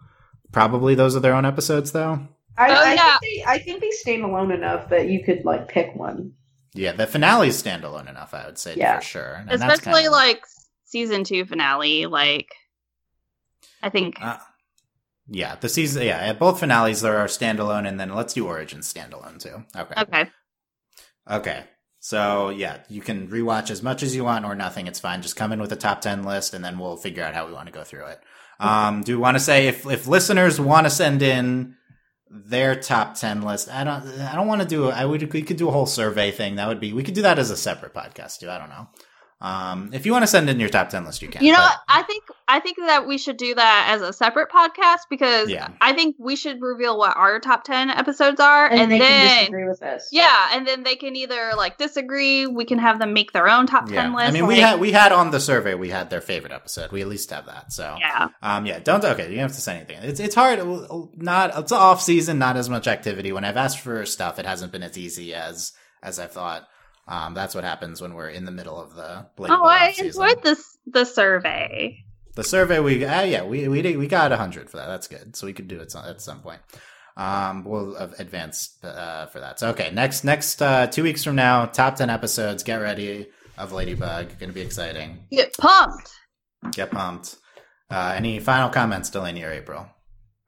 Probably those are their own episodes, though. I, Oh, I, yeah. think they, I think they stand alone enough that you could like pick one. Yeah, the finale's standalone enough, I would say Yeah. for sure. And that's Especially kinda- like season two finale. Like, I think. Uh, yeah, the season. Yeah, at both finales there are standalone, and then let's do Origins standalone too. Okay. okay. Okay. So yeah, you can rewatch as much as you want or nothing. It's fine. Just come in with a top ten list, and then we'll figure out how we want to go through it. Um, do we want to say if if listeners want to send in their top ten list? I don't. I don't want to do. I would. We could do a whole survey thing. That would be. We could do that as a separate podcast too. I don't know. Um, if you want to send in your top ten list, you can. You know, but- I think I think that we should do that as a separate podcast because Yeah. I think we should reveal what our top ten episodes are, And, and, they can then disagree with us. yeah, and then they can either like disagree. We can have them make their own top ten list. I mean, we like- had we had on the survey we had their favorite episode. We at least have that. So yeah, um, yeah, don't okay. You don't have to say anything. It's it's hard. Not it's off season. Not as much activity. When I've asked for stuff, it hasn't been as easy as as I thought. Um, that's what happens when we're in the middle of the. Lady oh, Bug I off-season. enjoyed this the survey. The survey we uh, yeah we we did, we got hundred for that. That's good. So we could do it some, at some point. Um, we'll advance uh, for that. So okay, next next uh, two weeks from now, top ten episodes. Get ready of Ladybug. Going to be exciting. Get pumped. Get pumped. Uh, any final comments, Delaney or April?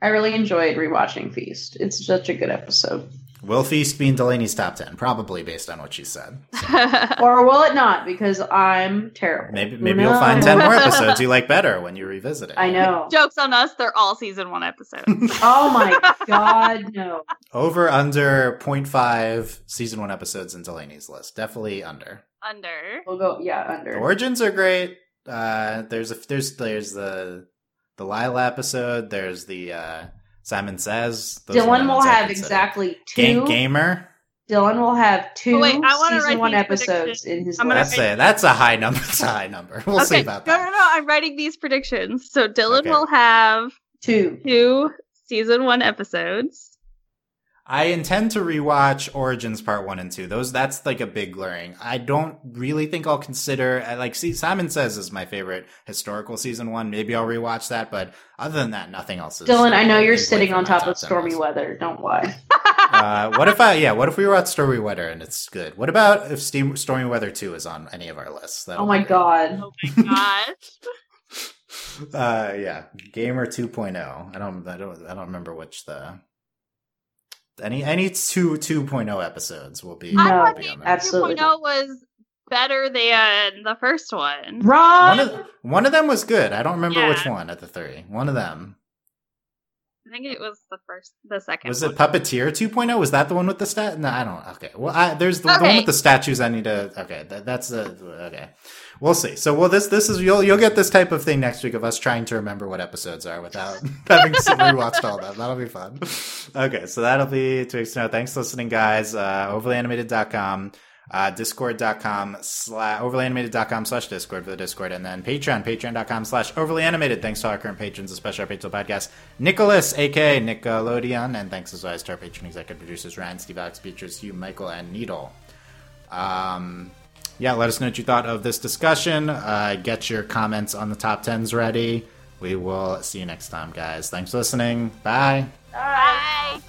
I really enjoyed rewatching Feast. It's such a good episode. Will Feast be in Delaney's top ten? Probably based on what she said. [LAUGHS] Or will it not? Because I'm terrible. Maybe Who maybe you'll find ten more episodes you like better when you revisit it. I know. Jokes on us. They're all season one episodes. [LAUGHS] Oh my god, no. Over under 0.5 season one episodes in Delaney's list. Definitely under. Under. We'll go yeah, The under. origins are great. Uh, there's a there's there's the the Lila episode. There's the uh, Simon Says. Those the Dylan will have exactly Ga- two. gamer. Dylan will have two Oh, wait, I wanna season write one these episodes predictions. in his I'm gonna list. That's a that's a high number. [LAUGHS] That's a high number. We'll see okay. about no, that. no, no. I'm writing these predictions. So Dylan Okay. will have Two. two season one episodes. I intend to rewatch Origins Part One and Two. Those that's like a big blurring. I don't really think I'll consider I like. See, Simon Says is my favorite historical season one. Maybe I'll rewatch that, but other than that, nothing else is. Dylan, I know you're sitting on my top of stormy list. weather. Don't lie. [LAUGHS] Uh, what if I? Yeah, what if we were at Stormy Weather and it's good? What about if Steam, Stormy Weather Two is on any of our lists? That'll Oh my god. Oh my gosh. [LAUGHS] Uh, yeah, Gamer 2.0. I don't, I don't, I don't remember which the any any two 2.0 episodes will be. No, I will be on Game there. Absolutely 2.0 was better than the first one. Ron. One of one of them was good. I don't remember Yeah. which one at the three. One of them I think it was the first, the second. was one. it Puppeteer 2.0. Was that the one with the stat? No, I don't. Okay, well, I, there's the, the one with the statues. I need to. Okay, that, that's the okay. We'll see. So, well, this this is you'll you'll get this type of thing next week of us trying to remember what episodes are without [LAUGHS] having rewatched all that. That'll be fun. Okay, so that'll be two weeks now. Thanks for listening, guys. Uh, overlyanimated.com. Uh, discord.com slash overlyanimated.com slash discord for the discord and then patreon patreon.com slash overlyanimated thanks to our current patrons especially our patron podcast nicholas aka nickelodeon and thanks as always to our patron executive producers ryan steve alex beatrice hugh michael and needle um yeah let us know what you thought of this discussion. Uh get your comments on the top 10s ready. We will see you next time guys. Thanks for listening. Bye. Bye.